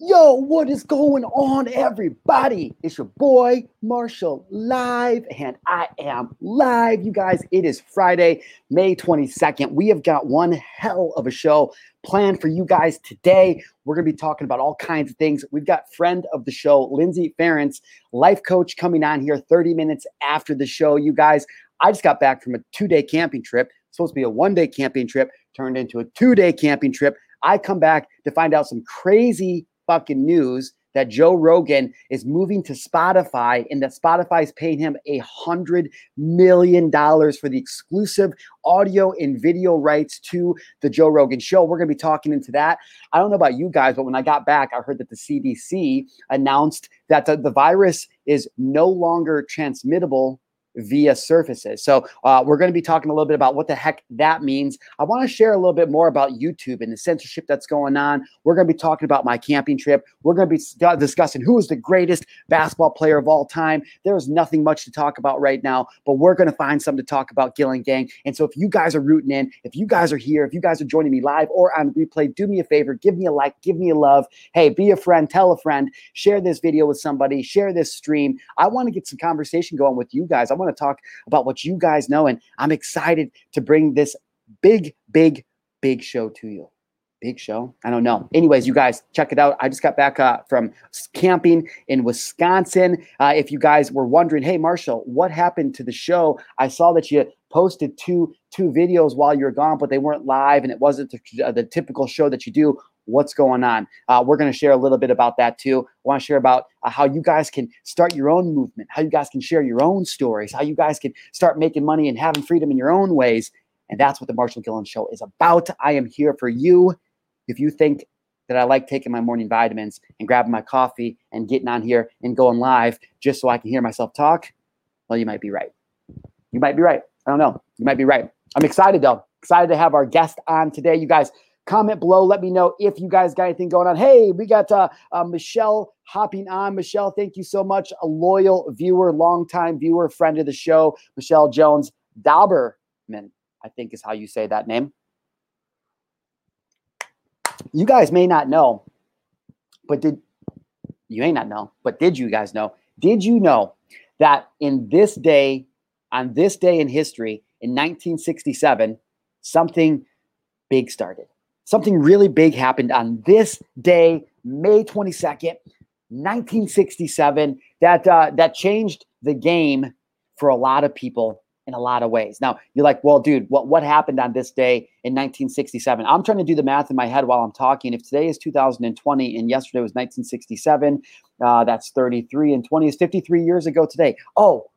Yo, what is going on, everybody? It's your boy Marshal live, and I am live. You guys, it is Friday, May 22nd. We have got one hell of a show planned for you guys today. We're going to be talking about all kinds of things. We've got friend of the show, Lindsey Ferencz, life coach, coming on here 30 minutes after the show. You guys, I just got back from a two day camping trip. supposed to be a one day camping trip, turned into a two day camping trip. I come back to find out some crazy fucking news that Joe Rogan is moving to Spotify and that Spotify is paying him a hundred million dollars for the exclusive audio and video rights to the Joe Rogan show. We're going to be talking into that. I don't know about you guys, but when I got back, I heard that the CDC announced that the, the virus is no longer transmittable via surfaces. So uh, we're going to be talking a little bit about what the heck that means. I want to share a little bit more about YouTube and the censorship that's going on. We're going to be talking about my camping trip. We're going to be discussing who is the greatest basketball player of all time. There's nothing much to talk about right now, but we're going to find something to talk about Gillen Gang. And so if you guys are rooting in, if you guys are here, if you guys are joining me live or on replay, do me a favor, give me a like, give me a love. Hey, be a friend, tell a friend, share this video with somebody, share this stream. I want to get some conversation going with you guys. I want to talk about what you guys know. And I'm excited to bring this big, big, big show to you. Big show? I don't know. Anyways, you guys check it out. I just got back uh, from camping in Wisconsin. Uh, if you guys were wondering, hey Marshal, what happened to the show? I saw that you posted two two videos while you were gone, but they weren't live, and it wasn't the, uh, the typical show that you do what's going on. Uh, we're going to share a little bit about that too. I want to share about uh, how you guys can start your own movement, how you guys can share your own stories, how you guys can start making money and having freedom in your own ways. And that's what the Marshal Gillen Show is about. I am here for you. If you think that I like taking my morning vitamins and grabbing my coffee and getting on here and going live just so I can hear myself talk, well, you might be right. You might be right. I don't know. You might be right. I'm excited though. Excited to have our guest on today. You guys, Comment below. Let me know if you guys got anything going on. Hey, we got uh, uh, Michelle hopping on. Michelle, thank you so much. A loyal viewer, longtime viewer, friend of the show. Michelle Jones Dauberman, I think is how you say that name. You guys may not know, but did you may not know, but did you guys know? Did you know that in this day, on this day in history, in 1967, something big started? Something really big happened on this day, May 22nd, 1967, that uh, that changed the game for a lot of people in a lot of ways. Now, you're like, well, dude, what, what happened on this day in 1967? I'm trying to do the math in my head while I'm talking. If today is 2020 and yesterday was 1967, uh, that's 33 and 20 is 53 years ago today. Oh,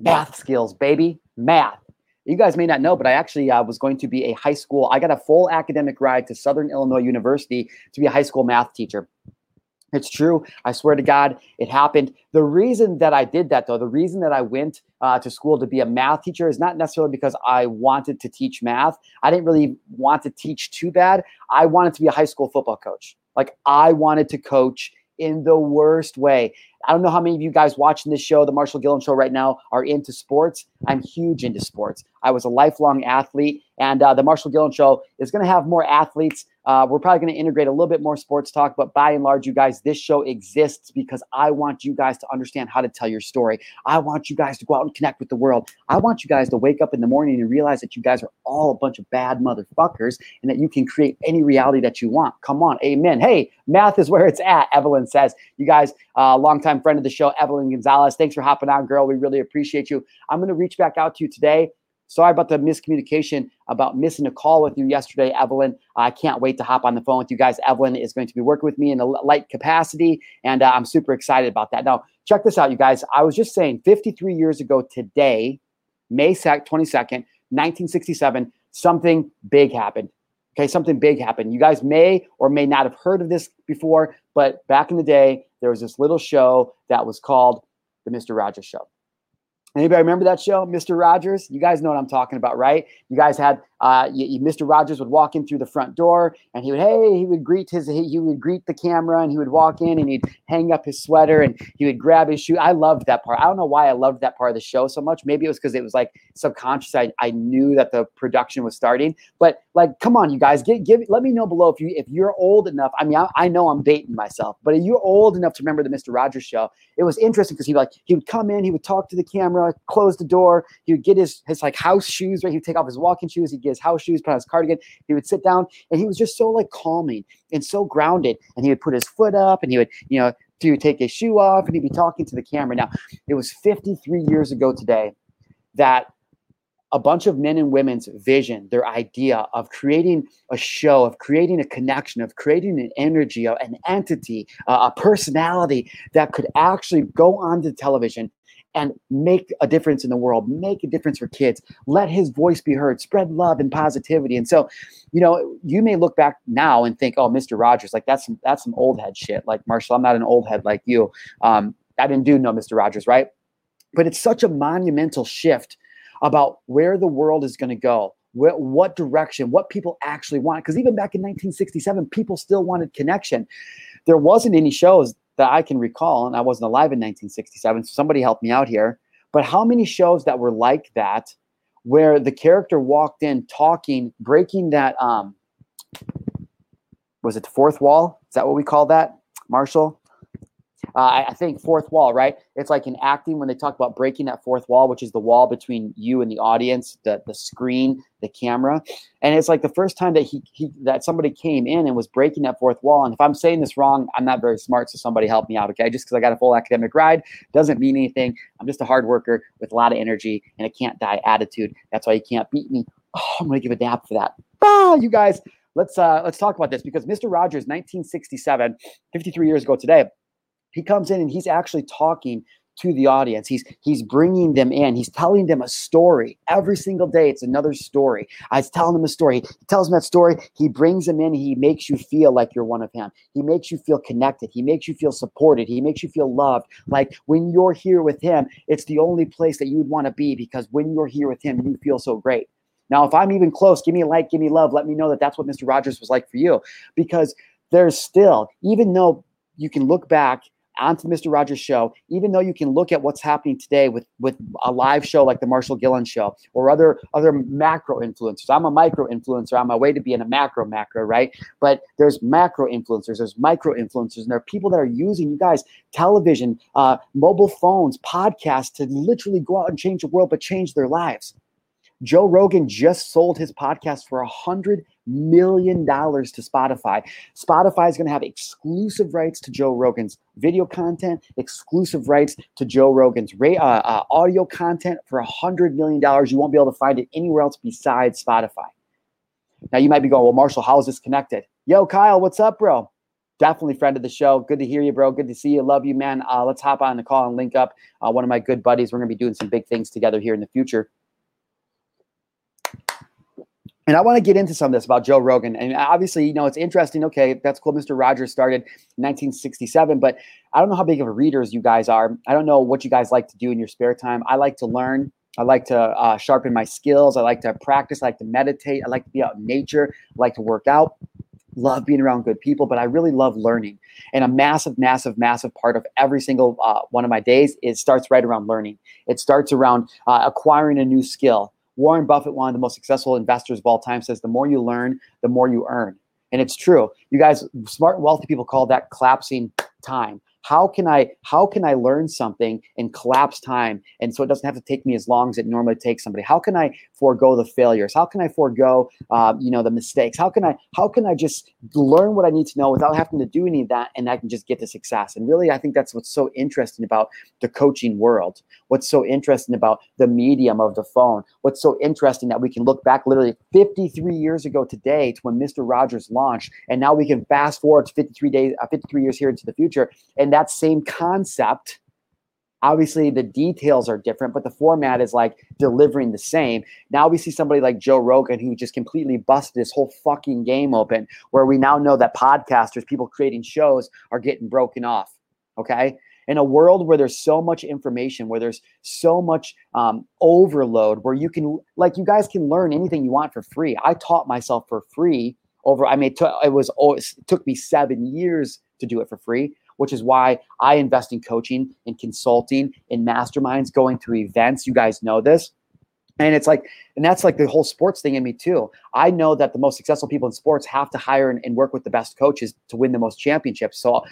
math skills, baby, math you guys may not know, but I actually uh, was going to be a high school. I got a full academic ride to Southern Illinois University to be a high school math teacher. It's true. I swear to God, it happened. The reason that I did that, though, the reason that I went uh, to school to be a math teacher is not necessarily because I wanted to teach math. I didn't really want to teach too bad. I wanted to be a high school football coach. Like, I wanted to coach in the worst way. I don't know how many of you guys watching this show, the Marshal Gillen Show, right now are into sports. I'm huge into sports. I was a lifelong athlete, and uh, the Marshal Gillen Show is going to have more athletes uh, we're probably going to integrate a little bit more sports talk, but by and large, you guys, this show exists because I want you guys to understand how to tell your story. I want you guys to go out and connect with the world. I want you guys to wake up in the morning and realize that you guys are all a bunch of bad motherfuckers and that you can create any reality that you want. Come on, amen. Hey, math is where it's at, Evelyn says. You guys, uh, longtime friend of the show, Evelyn Gonzalez, thanks for hopping on, girl. We really appreciate you. I'm going to reach back out to you today Sorry about the miscommunication about missing a call with you yesterday, Evelyn. I can't wait to hop on the phone with you guys. Evelyn is going to be working with me in a light capacity, and uh, I'm super excited about that. Now, check this out, you guys. I was just saying 53 years ago today, May 22nd, 1967, something big happened. Okay, something big happened. You guys may or may not have heard of this before, but back in the day, there was this little show that was called The Mr. Rogers Show. Anybody remember that show, Mr. Rogers? You guys know what I'm talking about, right? You guys had uh, you, you, Mr. Rogers would walk in through the front door, and he would, hey, he would greet his, he, he would greet the camera, and he would walk in, and he'd hang up his sweater, and he would grab his shoe. I loved that part. I don't know why I loved that part of the show so much. Maybe it was because it was like subconscious. I, I knew that the production was starting, but like, come on, you guys, get give. Let me know below if you if you're old enough. I mean, I, I know I'm dating myself, but if you're old enough to remember the Mr. Rogers show, it was interesting because he like he would come in, he would talk to the camera, close the door, he would get his his like house shoes, right? He'd take off his walking shoes, he'd get his house shoes, put on his cardigan, he would sit down, and he was just so like calming and so grounded. And he would put his foot up, and he would you know to take his shoe off, and he'd be talking to the camera. Now it was 53 years ago today that a bunch of men and women's vision, their idea of creating a show, of creating a connection, of creating an energy, an entity, a personality that could actually go onto television and make a difference in the world, make a difference for kids, let his voice be heard, spread love and positivity. And so, you know, you may look back now and think, oh, Mr. Rogers, like that's some, that's some old head shit. Like Marshal, I'm not an old head like you. Um, I didn't do no Mr. Rogers, right? But it's such a monumental shift about where the world is going to go, wh- what direction, what people actually want. Because even back in 1967, people still wanted connection. There wasn't any shows that I can recall, and I wasn't alive in 1967, so somebody helped me out here. But how many shows that were like that, where the character walked in talking, breaking that um, was it the fourth wall? Is that what we call that, Marshal? Uh, I think fourth wall, right? It's like in acting when they talk about breaking that fourth wall, which is the wall between you and the audience, the the screen, the camera, and it's like the first time that he, he that somebody came in and was breaking that fourth wall. And if I'm saying this wrong, I'm not very smart, so somebody help me out, okay? Just because I got a full academic ride doesn't mean anything. I'm just a hard worker with a lot of energy and a can't die attitude. That's why you can't beat me. Oh, I'm gonna give a dap for that. Ah, you guys let's uh, let's talk about this because Mr. Rogers, 1967, 53 years ago today, he comes in and he's actually talking to the audience. He's he's bringing them in. He's telling them a story every single day. It's another story. Uh, I was telling them a story. He tells them that story. He brings them in. He makes you feel like you're one of him. He makes you feel connected. He makes you feel supported. He makes you feel loved. Like when you're here with him, it's the only place that you would want to be because when you're here with him, you feel so great. Now, if I'm even close, give me a like, give me love. Let me know that that's what Mr. Rogers was like for you because there's still, even though you can look back onto Mr. Rogers show, even though you can look at what's happening today with with a live show like the Marshal Gillen show or other other macro influencers. I'm a micro influencer on my way to being a macro macro, right? But there's macro influencers, there's micro influencers, and there are people that are using you guys television, uh, mobile phones, podcasts to literally go out and change the world, but change their lives. Joe Rogan just sold his podcast for a hundred million dollars to Spotify. Spotify is going to have exclusive rights to Joe Rogan's video content, exclusive rights to Joe Rogan's uh, uh, audio content for a hundred million dollars. You won't be able to find it anywhere else besides Spotify. Now you might be going, well, Marshal, how is this connected? Yo, Kyle, what's up, bro? Definitely friend of the show. Good to hear you, bro. Good to see you. Love you, man. Uh, let's hop on the call and link up. Uh, one of my good buddies. We're going to be doing some big things together here in the future and I want to get into some of this about Joe Rogan. And obviously, you know, it's interesting. Okay, that's cool. Mr. Rogers started in 1967, but I don't know how big of a readers you guys are. I don't know what you guys like to do in your spare time. I like to learn. I like to uh, sharpen my skills. I like to practice. I like to meditate. I like to be out in nature. I like to work out. Love being around good people, but I really love learning. And a massive, massive, massive part of every single uh, one of my days it starts right around learning. It starts around uh, acquiring a new skill Warren Buffett, one of the most successful investors of all time, says the more you learn, the more you earn. And it's true. You guys, smart and wealthy people call that collapsing time how can i how can i learn something in collapse time? And so it doesn't have to take me as long as it normally takes somebody. How can i forego the failures? How can i forego uh, you know the mistakes? How can i how can i just learn what i need to know without having to do any of that and i can just get to success? And really i think that's what's so interesting about the coaching world. What's so interesting about the medium of the phone? What's so interesting that we can look back literally 53 years ago today to when mr rogers launched and now we can fast forward to 53 days uh, 53 years here into the future and that same concept obviously the details are different but the format is like delivering the same now we see somebody like joe rogan who just completely busted this whole fucking game open where we now know that podcasters people creating shows are getting broken off okay in a world where there's so much information, where there's so much um, overload, where you can, like, you guys can learn anything you want for free. I taught myself for free over. I mean, it, took, it was always, it took me seven years to do it for free, which is why I invest in coaching, in consulting, in masterminds, going to events. You guys know this. And it's like, and that's like the whole sports thing in me too. I know that the most successful people in sports have to hire and, and, work with the best coaches to win the most championships. So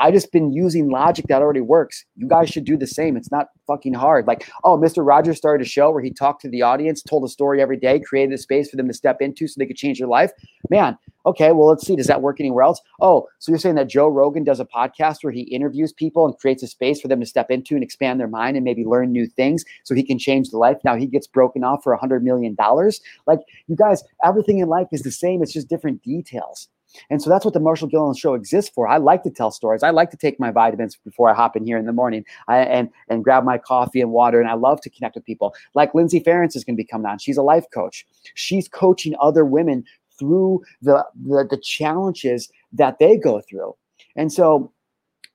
I just been using logic that already works. You guys should do the same. It's not fucking hard. Like, oh, Mr. Rogers started a show where he talked to the audience, told a story every day, created a space for them to step into so they could change their life. Man, okay, well, let's see. Does that work anywhere else? Oh, so you're saying that Joe Rogan does a podcast where he interviews people and creates a space for them to step into and expand their mind and maybe learn new things so he can change the life. Now he gets broken off for a hundred million dollars. Like you guys, everything in life is the same. It's just different details. And so that's what the Marshal Gillen show exists for. I like to tell stories. I like to take my vitamins before I hop in here in the morning I, and, and grab my coffee and water. And I love to connect with people. Like Lindsey Ferencz is going to be coming on. She's a life coach. She's coaching other women through the, the, the challenges that they go through. And so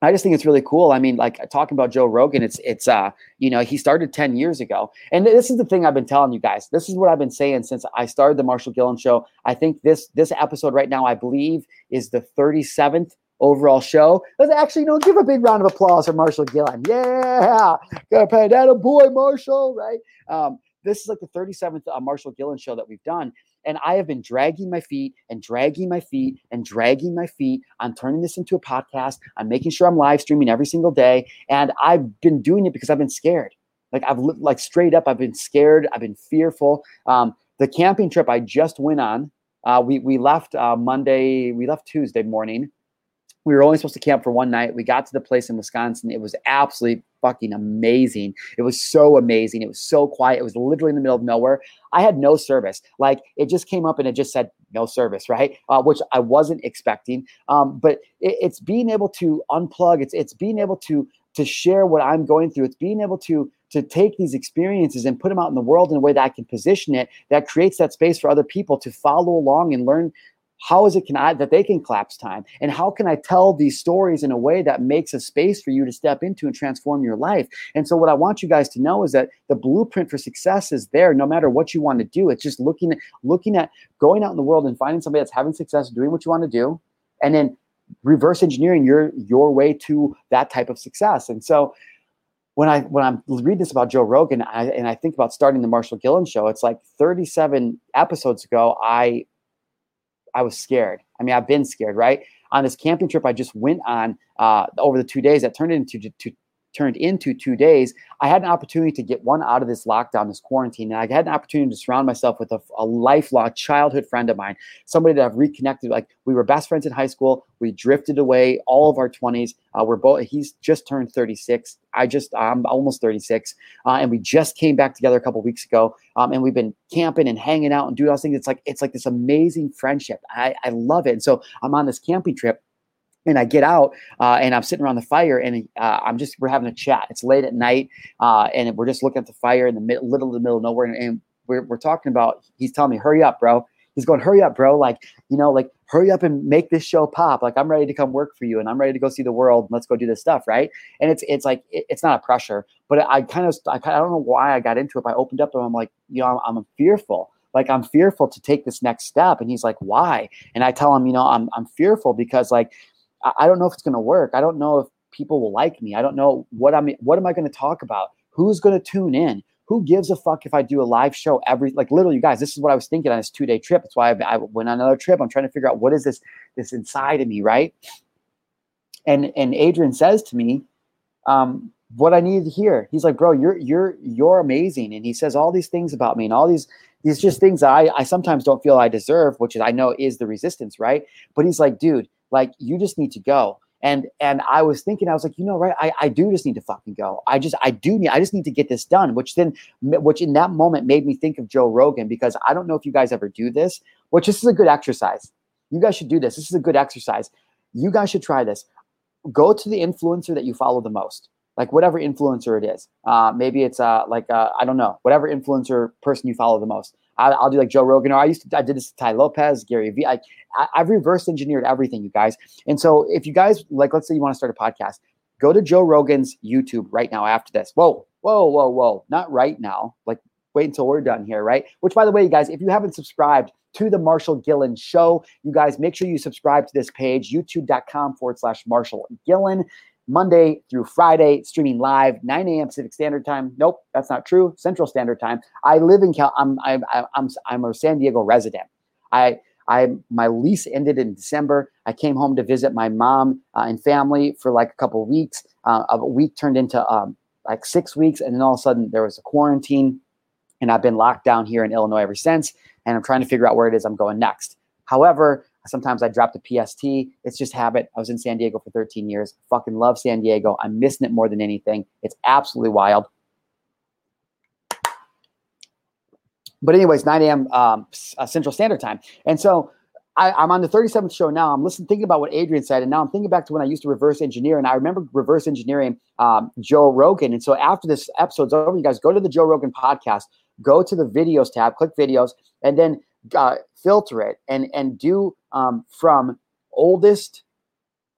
I just think it's really cool. I mean, like talking about Joe Rogan, it's it's uh, you know, he started 10 years ago. And this is the thing I've been telling you guys. This is what I've been saying since I started the Marshal Gillen show. I think this this episode right now, I believe, is the 37th overall show. Let's actually, you know, give a big round of applause for Marshal Gillen. Yeah, gotta pay that a boy, Marshal, right? Um, this is like the 37th uh, Marshal Gillen show that we've done. And I have been dragging my feet and dragging my feet and dragging my feet on turning this into a podcast. I'm making sure I'm live streaming every single day. And I've been doing it because I've been scared. Like I've like straight up, I've been scared. I've been fearful. Um, the camping trip I just went on, uh, we we left uh, Monday. We left Tuesday morning. We were only supposed to camp for one night. We got to the place in Wisconsin. It was absolutely fucking amazing. It was so amazing. It was so quiet. It was literally in the middle of nowhere. I had no service. Like it just came up and it just said no service, right? Uh, which I wasn't expecting. Um, but it, it's being able to unplug. It's it's being able to to share what I'm going through. It's being able to to take these experiences and put them out in the world in a way that I can position it that creates that space for other people to follow along and learn how is it can I that they can collapse time? And how can i tell these stories in a way that makes a space for you to step into and transform your life? And so what i want you guys to know is that the blueprint for success is there no matter what you want to do. It's just looking at looking at going out in the world and finding somebody that's having success doing what you want to do and then reverse engineering your your way to that type of success. And so when I when I'm reading this about Joe Rogan I, and I think about starting the Marshal Gillen show, it's like 37 episodes ago I I was scared. I mean, I've been scared, right? On this camping trip I just went on uh, over the two days that turned into to, turned into two days, I had an opportunity to get one out of this lockdown, this quarantine. And I had an opportunity to surround myself with a, a lifelong childhood friend of mine, somebody that I've reconnected. Like we were best friends in high school. We drifted away all of our 20s. Uh, we're both, he's just turned 36. I just, I'm almost 36. Uh, and we just came back together a couple weeks ago. Um, and we've been camping and hanging out and doing all those things. It's like, it's like this amazing friendship. I, I love it. And so I'm on this camping trip and I get out uh, and I'm sitting around the fire and uh, I'm just we're having a chat. It's late at night uh, and we're just looking at the fire in the mid, little of the middle of nowhere and, and we're we're talking about. He's telling me, "Hurry up, bro." He's going, "Hurry up, bro!" Like you know, like hurry up and make this show pop. Like I'm ready to come work for you and I'm ready to go see the world. Let's go do this stuff, right? And it's it's like it, it's not a pressure, but I kind of I, I don't know why I got into it. But I opened up and I'm like, you know, I'm, I'm fearful like i'm fearful to take this next step and he's like why and i tell him you know i'm, I'm fearful because like I don't know if it's going to work. I don't know if people will like me. I don't know what I'm what am I going to talk about? Who's going to tune in? Who gives a fuck if I do a live show every like literally you guys this is what I was thinking on this 2-day trip. That's why I, I went on another trip. I'm trying to figure out what is this this inside of me, right? And and Adrian says to me um what I needed to hear. He's like, "Bro, you're you're you're amazing." And he says all these things about me and all these these just things that I I sometimes don't feel I deserve, which is I know is the resistance, right? But he's like, "Dude, like you just need to go. And and I was thinking, I was like, you know, right? I, I do just need to fucking go. I just I do need I just need to get this done. Which then which in that moment made me think of Joe Rogan because I don't know if you guys ever do this, which this is a good exercise. You guys should do this. This is a good exercise. You guys should try this. Go to the influencer that you follow the most like whatever influencer it is. Uh, maybe it's uh, like uh, I don't know, whatever influencer person you follow the most. I, will do like Joe Rogan, or I used to I did this to Tai Lopez, Gary Vee. I, I, I've reverse engineered everything, you guys. And so if you guys like, let's say you want to start a podcast, go to Joe Rogan's YouTube right now after this. Whoa, whoa, whoa, whoa. Not right now. Like, wait until we're done here, right? Which, by the way, you guys, if you haven't subscribed to the Marshal Gillen Show, you guys make sure you subscribe to this page, youtube.com forward slash Marshal Gillen. Monday through Friday, streaming live, 9 a.m. Pacific Standard Time. Nope, that's not true. Central Standard Time. I live in Cal. I'm I'm I'm I'm a San Diego resident. I I my lease ended in December. I came home to visit my mom uh, and family for like a couple weeks. Uh, a week turned into um, like six weeks, and then all of a sudden there was a quarantine, and I've been locked down here in Illinois ever since. And I'm trying to figure out where it is I'm going next. However, Sometimes I drop the PST. It's just habit. I was in San Diego for 13 years. Fucking love San Diego. I'm missing it more than anything. It's absolutely wild. But anyways, 9 a.m. Um, uh, Central Standard Time, and so I, am on the 37th show now. I'm listening, thinking about what Adrian said, and now I'm thinking back to when I used to reverse engineer, and I remember reverse engineering um, Joe Rogan. And so after this episode's over, you guys go to the Joe Rogan podcast, go to the videos tab, click videos, and then uh, filter it and and do um, from oldest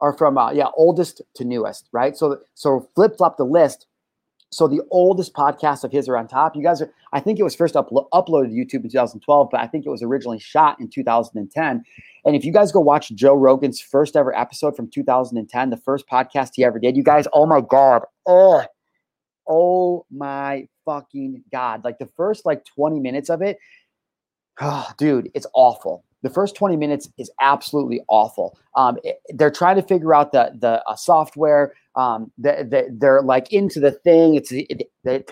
or from uh, yeah oldest to newest, right? So so flip flop the list. So the oldest podcasts of his are on top. You guys are, I think it was first uplo- uploaded to YouTube in 2012, but I think it was originally shot in 2010. And if you guys go watch Joe Rogan's first ever episode from 2010, the first podcast he ever did, you guys, oh my God, oh, oh my fucking God. Like the first like 20 minutes of it, oh, dude, it's awful. The first 20 minutes is absolutely awful. Um, it, they're trying to figure out the the uh, software. Um, the, the, they're like into the thing. It's the, the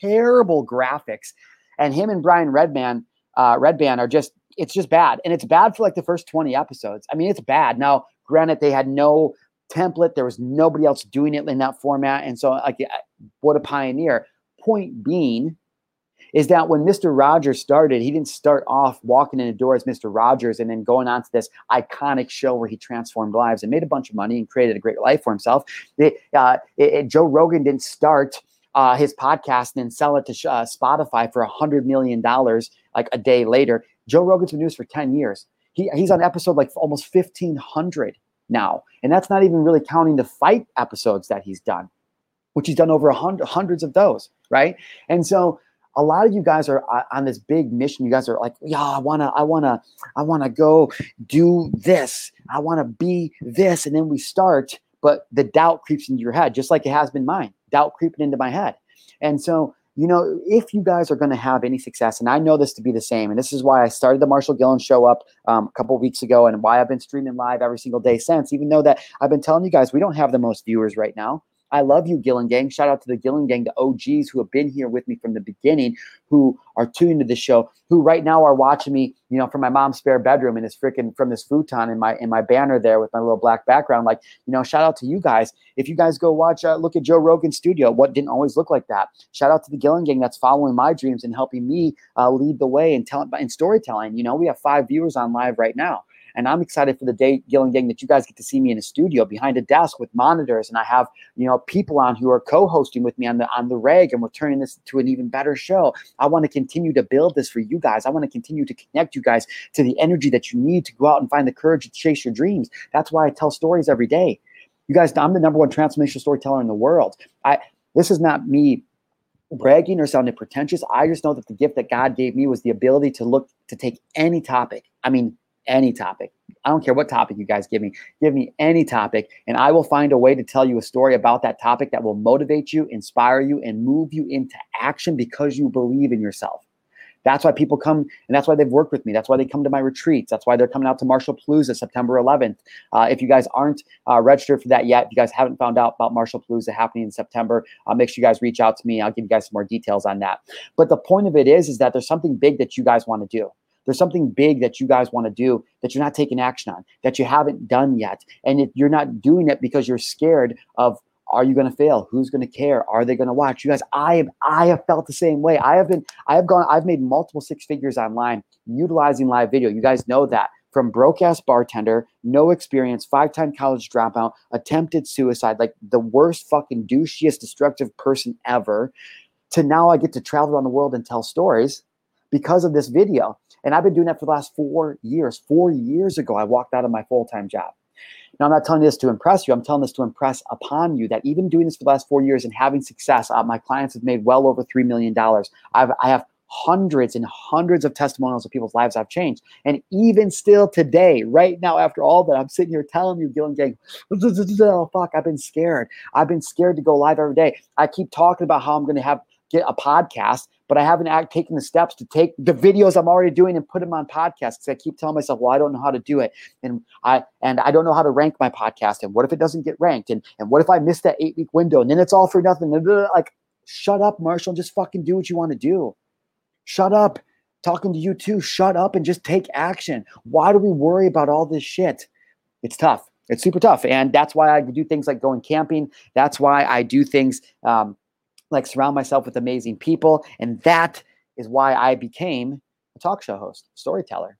terrible graphics, and him and Brian Redman, uh, Redban are just it's just bad, and it's bad for like the first 20 episodes. I mean, it's bad. Now, granted, they had no template. There was nobody else doing it in that format, and so like, what a pioneer. Point being, is that when Mr. Rogers started, he didn't start off walking in the door as Mr. Rogers and then going on to this iconic show where he transformed lives and made a bunch of money and created a great life for himself. It, uh, it, it, Joe Rogan didn't start uh, his podcast and then sell it to uh, Spotify for a hundred million dollars like a day later. Joe Rogan's been doing this for ten years. He, he's on episode like almost fifteen hundred now, and that's not even really counting the fight episodes that he's done, which he's done over a hundred hundreds of those, right? And so a lot of you guys are uh, on this big mission. You guys are like, yeah, I wanna, I wanna, I wanna go do this. I wanna be this, and then we start, but the doubt creeps into your head, just like it has been mine. Doubt creeping into my head, and so you know, if you guys are to have any success, and I know this to be the same, and this is why I started the Marshal Gillen show up um, a couple weeks ago, and why I've been streaming live every single day since, even though that I've been telling you guys we don't have the most viewers right now. I love you, Gillen Gang. Shout out to the Gillen Gang, the OGs who have been here with me from the beginning, who are tuned to the show, who right now are watching me, you know, from my mom's spare bedroom in this freaking from this futon in my in my banner there with my little black background. Like, you know, shout out to you guys. If you guys go watch, uh, look at Joe Rogan studio, what didn't always look like that. Shout out to the Gillen Gang that's following my dreams and helping me uh, lead the way and tell in storytelling. You know, we have five viewers on live right now. And I'm excited for the day, Gillen Gang, that you guys get to see me in a studio behind a desk with monitors, and I have you know people on who are co-hosting with me on the on the reg, and we're turning this to an even better show. I want to continue to build this for you guys. I want to continue to connect you guys to the energy that you need to go out and find the courage to chase your dreams. That's why I tell stories every day. You guys, I'm the number one transformational storyteller in the world. I this is not me bragging or sounding pretentious. I just know that the gift that God gave me was the ability to look to take any topic. I mean, any topic. I don't care what topic you guys give me. Give me any topic, and I will find a way to tell you a story about that topic that will motivate you, inspire you, and move you into action because you believe in yourself. That's why people come, and that's why they've worked with me. That's why they come to my retreats. That's why they're coming out to Marshall Palooza September 11th. Uh, if you guys aren't uh, registered for that yet, if you guys haven't found out about Marshall Palooza happening in September, uh, make sure you guys reach out to me. I'll give you guys some more details on that. But the point of it is, is that there's something big that you guys want to do. There's something big that you guys want to do that you're not taking action on, that you haven't done yet. And if you're not doing it because you're scared of are you going to fail? Who's going to care? Are they going to watch? You guys, I have I have felt the same way. I have been I have gone I've made multiple six figures online utilizing live video. You guys know that from broke ass bartender, no experience, five time college dropout, attempted suicide, like the worst fucking douchiest destructive person ever, to now I get to travel around the world and tell stories because of this video. And I've been doing that for the last four years. Four years ago, I walked out of my full time job. Now, I'm not telling this to impress you. I'm telling this to impress upon you that even doing this for the last four years and having success, uh, my clients have made well over $3 million. I've, I have hundreds and hundreds of testimonials of people's lives I've changed. And even still today, right now, after all that, I'm sitting here telling you, Gillen Gang, oh, fuck, I've been scared. I've been scared to go live every day. I keep talking about how I'm going to have get a podcast, but I haven't act, taken the steps to take the videos I'm already doing and put them on podcasts. I keep telling myself, well, I don't know how to do it, and I and I don't know how to rank my podcast. And what if it doesn't get ranked? And and what if I miss that eight week window? And then it's all for nothing. Like, shut up, Marshal. Just fucking do what you want to do. Shut up. Talking to you too. Shut up and just take action. Why do we worry about all this shit? It's tough. It's super tough. And that's why I do things like going camping. That's why I do things um, like surround myself with amazing people. And that is why I became a talk show host, storyteller.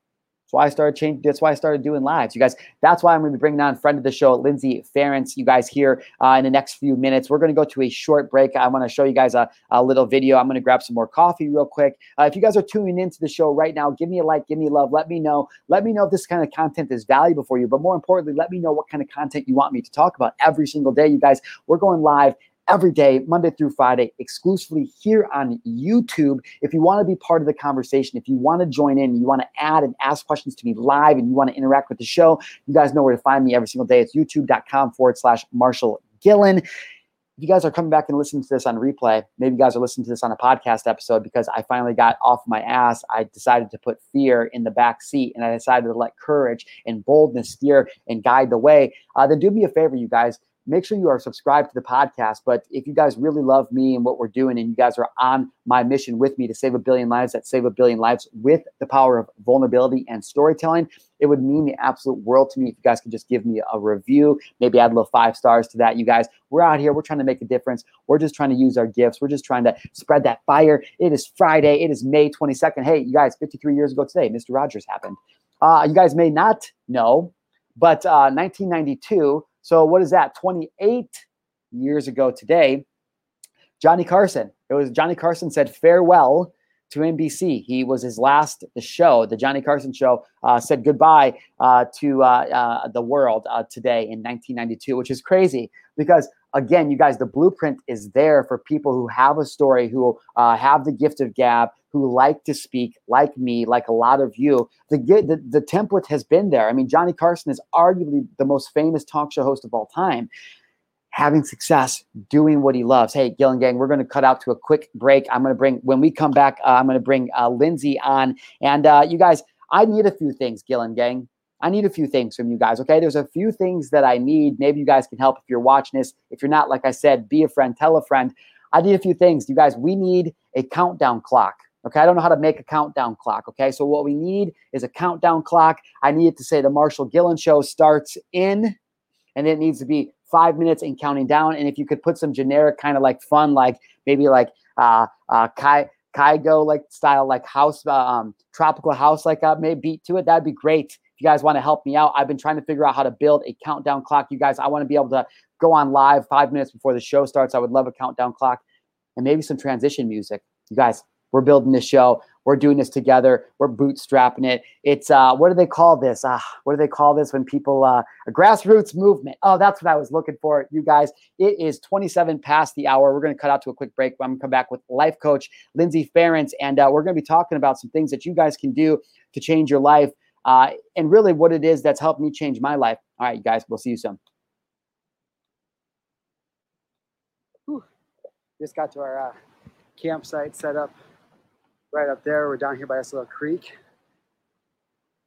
That's why I started changing. That's why I started doing lives. You guys, that's why I'm going to be bringing on friend of the show, Lindsey Ferencz. You guys here uh, in the next few minutes. We're going to go to a short break. I want to show you guys a, a little video. I'm going to grab some more coffee real quick. Uh, if you guys are tuning into the show right now, give me a like, give me love. Let me know. Let me know if this kind of content is valuable for you. But more importantly, let me know what kind of content you want me to talk about every single day. You guys, we're going live every day, Monday through Friday, exclusively here on YouTube. If you want to be part of the conversation, if you want to join in, you want to add and ask questions to me live, and you want to interact with the show, you guys know where to find me every single day. It's youtube.com forward slash Marshal Gillen. If you guys are coming back and listening to this on replay, maybe you guys are listening to this on a podcast episode because I finally got off my ass. I decided to put fear in the back seat and I decided to let courage and boldness steer and guide the way. Uh, then do me a favor, you guys make sure you are subscribed to the podcast. But if you guys really love me and what we're doing, and you guys are on my mission with me to save a billion lives, that save a billion lives with the power of vulnerability and storytelling, it would mean the absolute world to me if you guys could just give me a review, maybe add a little five stars to that. You guys, we're out here, we're trying to make a difference. We're just trying to use our gifts. We're just trying to spread that fire. It is Friday. It is May 22nd. Hey, you guys, 53 years ago today, Mr. Rogers happened. Uh, you guys may not know, but uh, 1992 so what is that? 28 years ago today, Johnny Carson. It was Johnny Carson said farewell to NBC. He was his last show, the Johnny Carson show, uh, said goodbye uh, to uh, uh the world uh, today in 1992, which is crazy because again, you guys, the blueprint is there for people who have a story, who uh, have the gift of gab, who like to speak, like me, like a lot of you. The, the the template has been there. I mean, Johnny Carson is arguably the most famous talk show host of all time. Having success, doing what he loves. Hey, Gillen Gang, we're going to cut out to a quick break. I'm going to bring, when we come back, uh, I'm going to bring uh, Lindsey on. And uh, you guys, I need a few things, Gillen Gang. I need a few things from you guys. Okay. There's a few things that I need. Maybe you guys can help if you're watching this. If you're not, like I said, be a friend, tell a friend. I need a few things. You guys, we need a countdown clock. Okay. I don't know how to make a countdown clock. Okay. So what we need is a countdown clock. I need it to say the Marshal Gillen show starts in, and it needs to be five minutes and counting down. And if you could put some generic kind of like fun, like maybe like uh uh Kai Kygo like style, like house, um, tropical house, like uh, maybe beat to it, that'd be great you guys want to help me out, I've been trying to figure out how to build a countdown clock. You guys, I want to be able to go on live five minutes before the show starts. I would love a countdown clock and maybe some transition music. You guys, we're building this show. We're doing this together. We're bootstrapping it. It's uh, what do they call this? Uh, what do they call this when people uh, a grassroots movement? Oh, that's what I was looking for. You guys, it is 27 past the hour. We're going to cut out to a quick break. I'm going to come back with life coach Lindsey Ferencz, and uh, we're going to be talking about some things that you guys can do to change your life uh, and really what it is that's helped me change my life. All right, you guys, we'll see you soon. Whew. Just got to our uh, campsite set up right up there. We're down here by this little creek.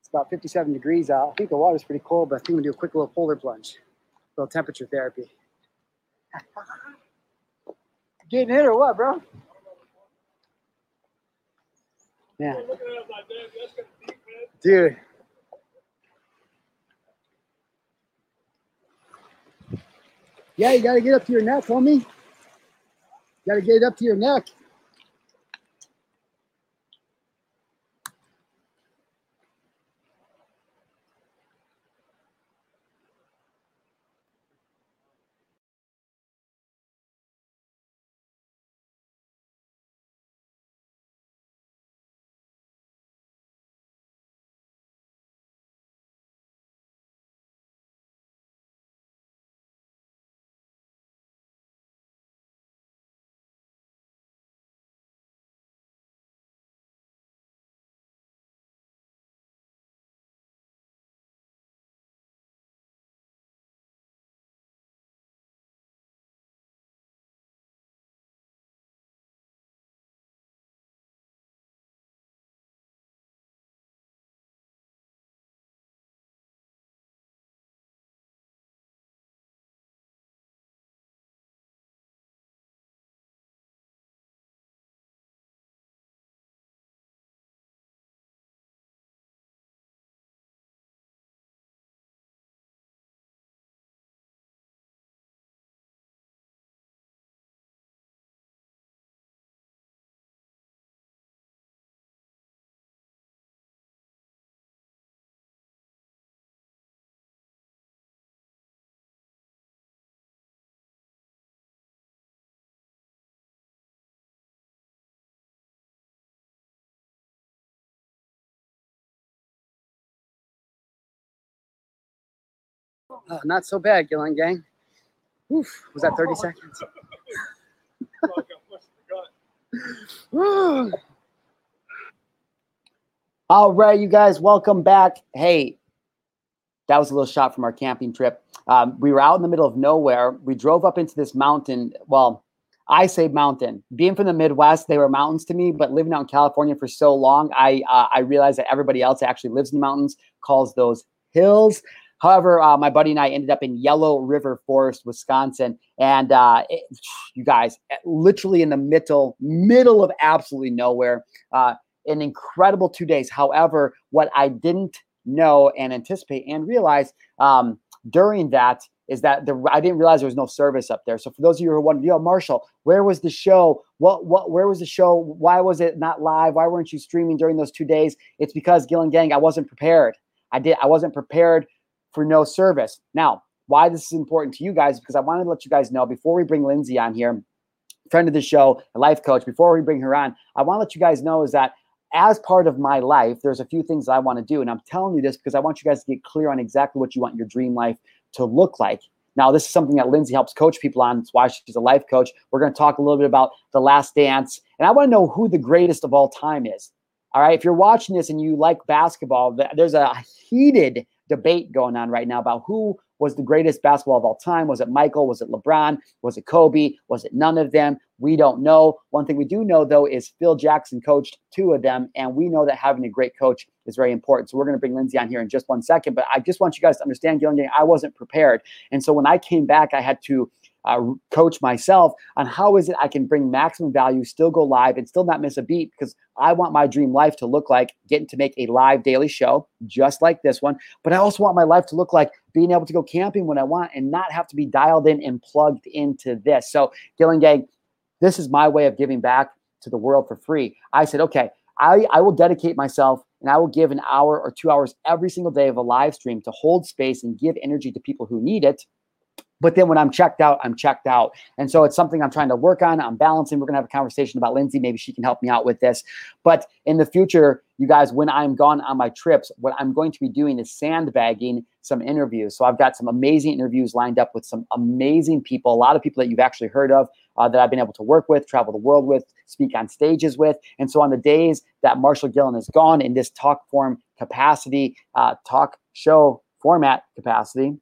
It's about 57 degrees out. I think the water's pretty cold, but I think we'll do a quick little polar plunge, a little temperature therapy. Getting hit or what, bro? Yeah. Dude. Yeah, you got to get up to your neck, homie. You got to get up to your neck. Oh, not so bad, Gillen Gang. Oof, was that 30 seconds? All right, you guys, welcome back. Hey, that was a little shot from our camping trip. Um, we were out in the middle of nowhere. We drove up into this mountain. Well, I say mountain. Being from the Midwest, they were mountains to me. But living out in California for so long, I uh, I realized that everybody else actually lives in the mountains calls those hills. However, uh, my buddy and I ended up in Yellow River Forest, Wisconsin, and uh, it, you guys, literally in the middle middle of absolutely nowhere. Uh, an incredible two days. However, what I didn't know and anticipate and realize um, during that is that the I didn't realize there was no service up there. So for those of you who are wondering, yo, Marshal, where was the show? What what where was the show? Why was it not live? Why weren't you streaming during those two days? It's because Gillen Gang, I wasn't prepared. I did I wasn't prepared for no service. Now, why this is important to you guys, because I wanted to let you guys know before we bring Lindsey on here, friend of the show, a life coach, before we bring her on, I want to let you guys know is that as part of my life, there's a few things I want to do. And I'm telling you this because I want you guys to get clear on exactly what you want your dream life to look like. Now, this is something that Lindsey helps coach people on. That's why she's a life coach. We're going to talk a little bit about The Last Dance. And I want to know who the greatest of all time is. All right. If you're watching this and you like basketball, there's a heated debate going on right now about who was the greatest basketball of all time. Was it Michael? Was it LeBron? Was it Kobe? Was it none of them? We don't know. One thing we do know, though, is Phil Jackson coached two of them, and we know that having a great coach is very important. So we're going to bring Lindsey on here in just one second. But I just want you guys to understand, Gillen, I wasn't prepared. And so when I came back, I had to uh, coach myself on how is it I can bring maximum value, still go live, and still not miss a beat because I want my dream life to look like getting to make a live daily show just like this one. But I also want my life to look like being able to go camping when I want and not have to be dialed in and plugged into this. So, Gillen Gang, this is my way of giving back to the world for free. I said, okay, I, I will dedicate myself and I will give an hour or two hours every single day of a live stream to hold space and give energy to people who need it but then when I'm checked out, I'm checked out. And so it's something I'm trying to work on. I'm balancing. We're going to have a conversation about Lindsey. Maybe she can help me out with this. But in the future, you guys, when I'm gone on my trips, what I'm going to be doing is sandbagging some interviews. So I've got some amazing interviews lined up with some amazing people, a lot of people that you've actually heard of uh, that I've been able to work with, travel the world with, speak on stages with. And so on the days that Marshal Gillen is gone in this talk form capacity, uh, talk show format capacity,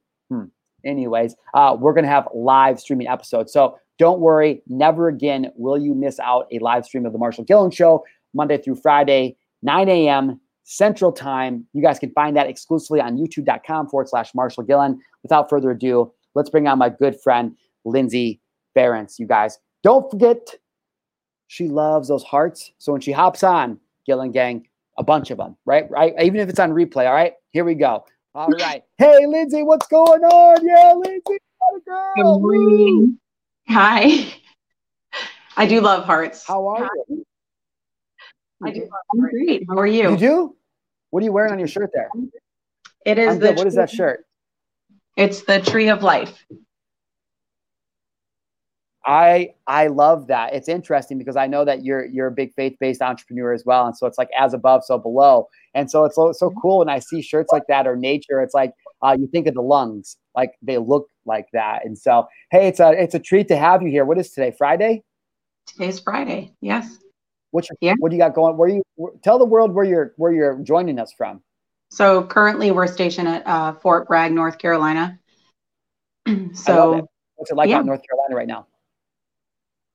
anyways, uh, we're going to have live streaming episodes. So don't worry, never again will you miss out a live stream of the Marshal Gillen Show, Monday through Friday, 9 a.m. Central Time. You guys can find that exclusively on youtube.com forward slash Marshall Gillen. Without further ado, let's bring on my good friend, Lindsey Ferencz. You guys, don't forget, she loves those hearts. So when she hops on, Gillen Gang, a bunch of them, right? Right. Even if it's on replay. All right. Here we go. All right. Hey, Lindsey, what's going on? Yeah, Lindsey, girl. Good morning. Hi. I do love hearts. How are Hi. you? I do. I'm great. How are you? You do? What are you wearing on your shirt there? It is the. What is that shirt? It's the tree of life. I I love that. It's interesting because I know that you're you're a big faith based entrepreneur as well, and so it's like as above, so below, and so it's so, so cool when I see shirts like that or nature. It's like uh, you think of the lungs, like they look like that, and so hey, it's a it's a treat to have you here. What is today? Friday. Today's Friday. Yes. What's your, yeah. what do you got going? Where you tell the world where you're where you're joining us from? So currently we're stationed at uh, Fort Bragg, North Carolina. so what's it like yeah. out in North Carolina right now?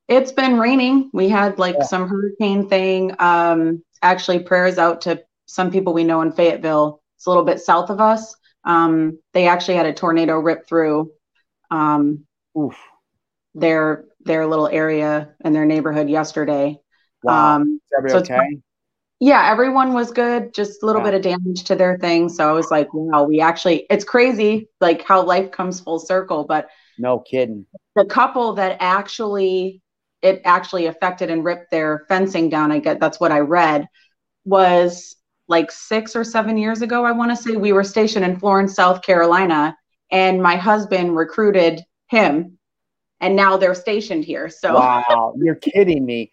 It's been raining. We had like yeah. some hurricane thing. Um, actually, prayers out to some people we know in Fayetteville. It's a little bit south of us. Um, they actually had a tornado rip through um, their their little area and their neighborhood yesterday. Wow. Um, so okay? yeah, everyone was good. Just a little yeah. bit of damage to their thing. So I was like, wow, we actually. It's crazy, like how life comes full circle. But no kidding. The couple that actually it actually affected and ripped their fencing down. I get that's what I read was like six or seven years ago. I want to say we were stationed in Florence, South Carolina, and my husband recruited him, and now they're stationed here. So wow, you're kidding me.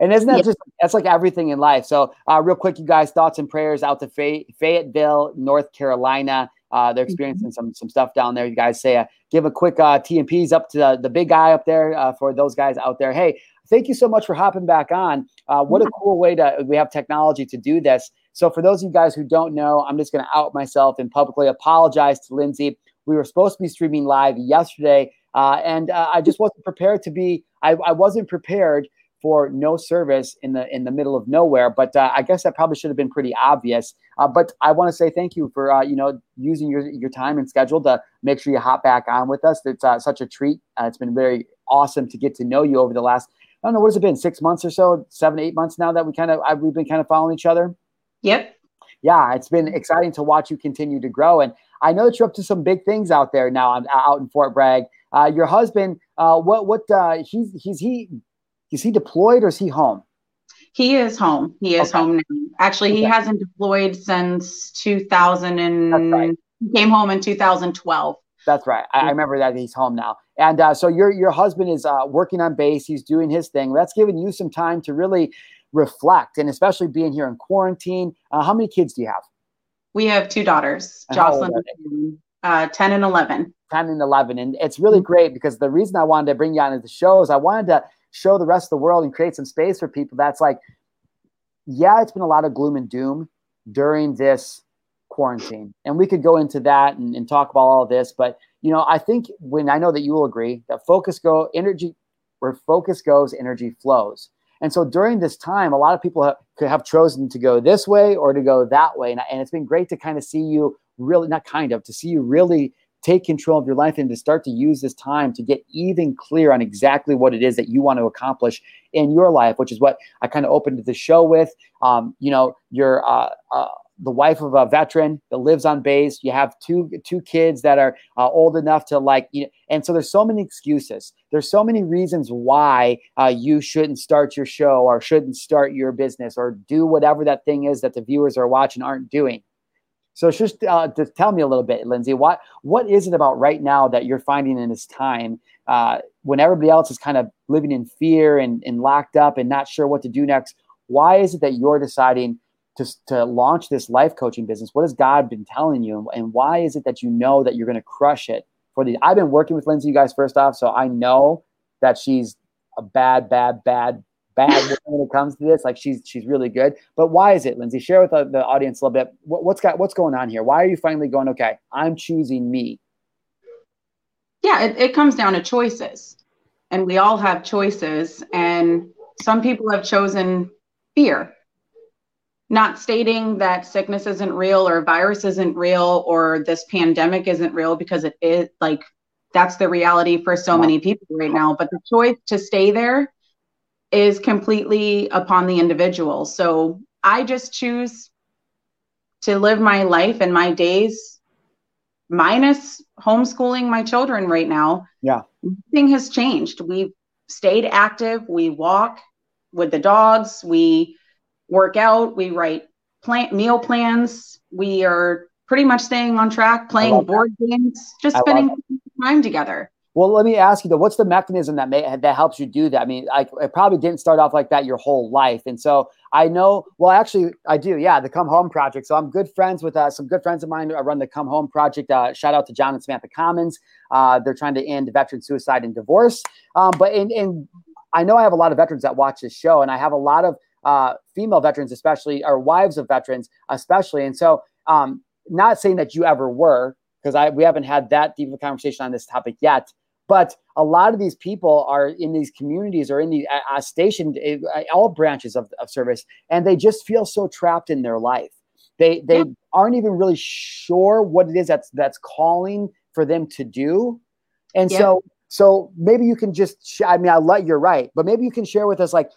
And isn't that yeah. just that's like everything in life? So, uh, real quick, you guys, thoughts and prayers out to Fay- Fayetteville, North Carolina. Uh, they're experiencing some some stuff down there. You guys say, uh, give a quick uh, T and P's up to the, the big guy up there uh, for those guys out there. Hey, thank you so much for hopping back on. Uh, what a cool way to we have technology to do this. So for those of you guys who don't know, I'm just going to out myself and publicly apologize to Lindsey. We were supposed to be streaming live yesterday, uh, and uh, I just wasn't prepared to be. I, I wasn't prepared for no service in the in the middle of nowhere. But uh, I guess that probably should have been pretty obvious. Uh, but I want to say thank you for uh, you know using your your time and schedule to make sure you hop back on with us. It's uh, such a treat. Uh, it's been very awesome to get to know you over the last I don't know what has it been six months or so, seven eight months now that we kind of we've been kind of following each other. Yep. Yeah, it's been exciting to watch you continue to grow, and I know that you're up to some big things out there now. out in Fort Bragg. Uh, your husband, what what he's he's he is he deployed or is he home? He is home. He is okay. home now. Actually, okay. he hasn't deployed since 2000 and right. he came home in 2012. That's right. I, I remember that he's home now. And uh, so your your husband is uh, working on base. He's doing his thing. That's giving you some time to really reflect, and especially being here in quarantine. Uh, how many kids do you have? We have two daughters, and Jocelyn, uh, 10 and 11. 10 and 11. And it's really mm-hmm. great because the reason I wanted to bring you on to the show is I wanted to show the rest of the world and create some space for people that's like, yeah, it's been a lot of gloom and doom during this quarantine. And we could go into that and, and talk about all this. But, you know, I think when I know that you will agree that focus go energy, where focus goes, energy flows. And so during this time, a lot of people have, could have chosen to go this way or to go that way. And, and it's been great to kind of see you really, not kind of, to see you really take control of your life and to start to use this time to get even clear on exactly what it is that you want to accomplish in your life, which is what I kind of opened the show with. Um, you know, you're uh, uh, the wife of a veteran that lives on base. You have two two kids that are uh, old enough to like, you know, and so there's so many excuses. There's so many reasons why uh, you shouldn't start your show or shouldn't start your business or do whatever that thing is that the viewers are watching aren't doing. So just uh, to tell me a little bit, Lindsey, what what is it about right now that you're finding in this time uh, when everybody else is kind of living in fear and, and locked up and not sure what to do next? Why is it that you're deciding to, to launch this life coaching business? What has God been telling you, and why is it that you know that you're going to crush it? For the I've been working with Lindsey, you guys first off, so I know that she's a bad, bad, bad bad when it comes to this. Like she's she's really good. But why is it, Lindsey? Share with the, the audience a little bit. What, what's got what's going on here? Why are you finally going? Okay, I'm choosing me. Yeah, it, it comes down to choices, and we all have choices. And some people have chosen fear, not stating that sickness isn't real or virus isn't real or this pandemic isn't real because it is like that's the reality for so many people right now. But the choice to stay there is completely upon the individual. So I just choose to live my life and my days minus homeschooling my children right now. Yeah. Nothing has changed. We've stayed active. We walk with the dogs. We work out. We write plant meal plans. We are pretty much staying on track, playing board games, just I spending time together. Well, let me ask you though, what's the mechanism that may that helps you do that? I mean, I, probably didn't start off like that your whole life, and so I know. Well, actually, I do. Yeah, the Come Home Project. So I'm good friends with uh, some good friends of mine. I run the Come Home Project. Uh, shout out to John and Samantha Commons. Uh, they're trying to end veteran suicide and divorce. Um, but in, in I know I have a lot of veterans that watch this show, and I have a lot of uh, female veterans, especially, or wives of veterans, especially. And so, um, not saying that you ever were, because I we haven't had that deep of a conversation on this topic yet. But a lot of these people are in these communities or in the uh, uh stationed uh, all branches of, of service, and they just feel so trapped in their life. They they yeah. aren't even really sure what it is that's that's calling for them to do, and yeah. so so maybe you can just sh- I mean I let you're right, but maybe you can share with us like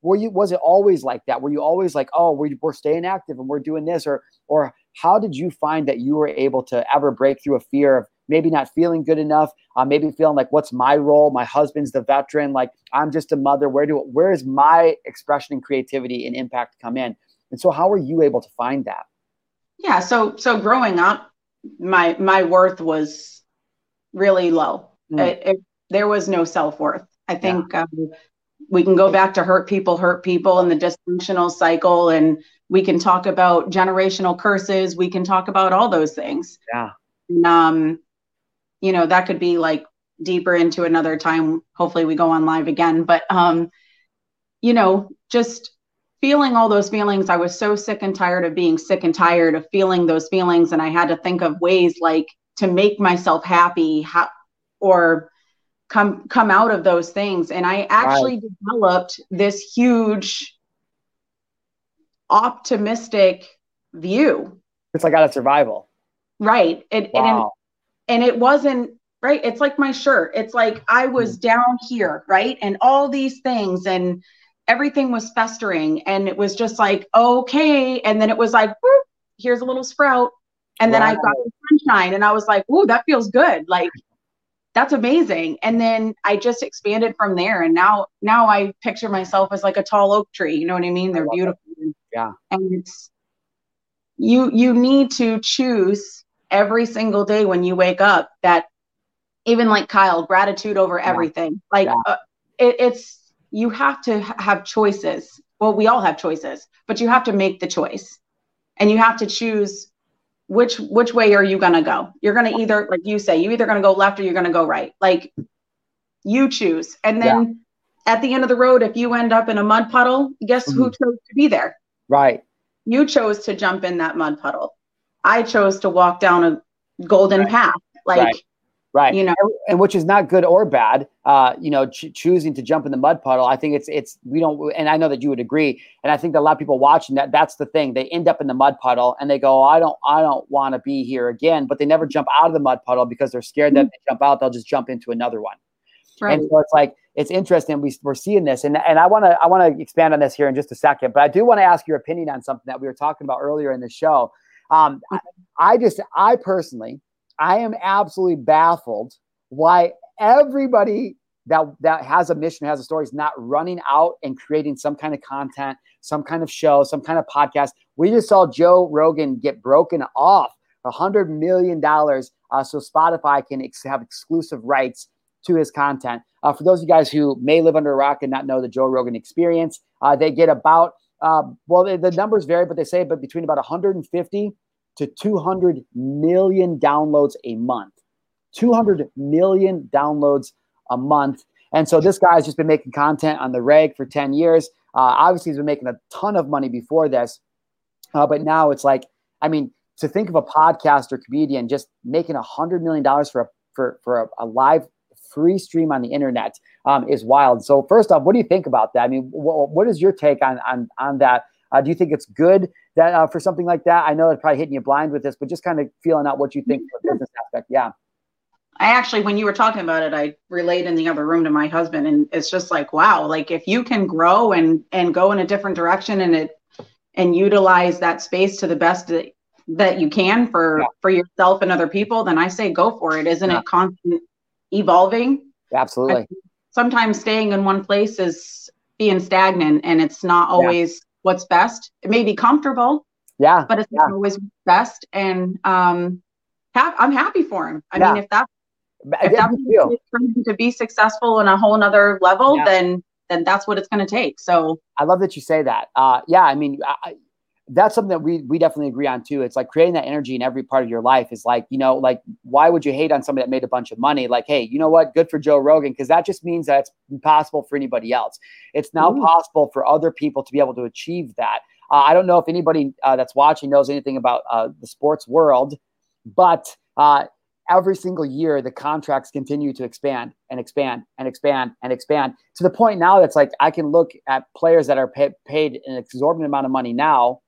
were you was it always like that? Were you always like oh we're, we're staying active and we're doing this or or how did you find that you were able to ever break through a fear of maybe not feeling good enough, uh, maybe feeling like, what's my role? My husband's the veteran. Like I'm just a mother. Where do where is my expression and creativity and impact come in? And so, how are you able to find that? Yeah. So so growing up, my my worth was really low. Mm. It, it, there was no self worth. I think yeah. um, we can go back to hurt people, hurt people, and the dysfunctional cycle, and we can talk about generational curses. We can talk about all those things. Yeah. And, um, you know, that could be like deeper into another time. Hopefully, we go on live again. But, um, you know, just feeling all those feelings. I was so sick and tired of being sick and tired of feeling those feelings, and I had to think of ways like to make myself happy, ha- or come come out of those things and i actually right. developed this huge optimistic view it's like out of survival right it, wow. And, it wasn't right? It's like my shirt. It's like i was mm. down here right? And all these things and everything was festering and it was just like okay. And then it was like whoop, here's a little sprout. And wow. then i got the sunshine and i was like ooh that feels good. Like that's amazing. And then i just expanded from there and now now i picture myself as like a tall oak tree. You know what i mean? They're I beautiful. It. yeah. And it's you you need to choose every single day when you wake up that even like kyle gratitude over yeah. everything. Like yeah. uh, it, it's you have to have choices. Well we all have choices but you have to make the choice. And you have to choose which which way are you going to go? You're going to either like you say you either going to go left or you're going to go right. Like you choose. And then yeah. at the end of the road if you end up in a mud puddle guess mm-hmm. who chose to be there? Right. You chose to jump in that mud puddle i chose to walk down a golden right. path like right right you know and, which is not good or bad uh you know ch- choosing to jump in the mud puddle i think it's it's we don't and i know that you would agree and i think that a lot of people watching that that's the thing they end up in the mud puddle and they go oh, i don't i don't want to be here again but they never jump out of the mud puddle because they're scared mm-hmm. that they jump out they'll just jump into another one right. and so it's like it's interesting we, we're seeing this and, and i want to i want to expand on this here in just a second but i do want to ask your opinion on something that we were talking about earlier in the show um, I, I just i personally I am absolutely baffled why everybody that that has a mission, has a story, is not running out and creating some kind of content, some kind of show, some kind of podcast. We just saw Joe Rogan get broken off a hundred million dollars, uh, so Spotify can ex- have exclusive rights to his content. Uh, for those of you guys who may live under a rock and not know the Joe Rogan experience, uh, they get about uh, well, the, the numbers vary, but they say but between about 150 to 200 million downloads a month. 200 million downloads a month. And so this guy's just been making content on the reg for 10 years. Uh, obviously, he's been making a ton of money before this. Uh, but now it's like, I mean, to think of a podcaster comedian just making a hundred million dollars for a for for a, a, live free stream on the internet um, is wild. So first off, what do you think about that? I mean, wh- what is your take on on on that? Uh, do you think it's good that uh, for something like that? I know it's probably hitting you blind with this, but just kind of feeling out what you think for business aspect. Yeah. I actually, when you were talking about it, I relayed in the other room to my husband, and it's just like, wow, like if you can grow and and go in a different direction and it and utilize that space to the best that, that you can for yeah. for yourself and other people, then I say go for it. Isn't yeah. it constant evolving? Absolutely. Sometimes staying in one place is being stagnant, and it's not always what's best. It may be comfortable, yeah, but it's yeah. not always best. And um, ha- I'm happy for him. I yeah. mean, if that's if that's to be successful on a whole nother level, yeah. then then that's what it's going to take. So I love that you say that. Uh, yeah, I mean, I, that's something that we we definitely agree on too. It's like creating that energy in every part of your life is like, you know, like why would you hate on somebody that made a bunch of money? Like, hey, you know what? Good for Joe Rogan because that just means that it's impossible for anybody else. It's now Ooh. possible for other people to be able to achieve that. Uh, I don't know if anybody uh, that's watching knows anything about uh, the sports world, but uh, every single year the contracts continue to expand and expand and expand and expand to the point now that's like I can look at players that are pay- paid an exorbitant amount of money now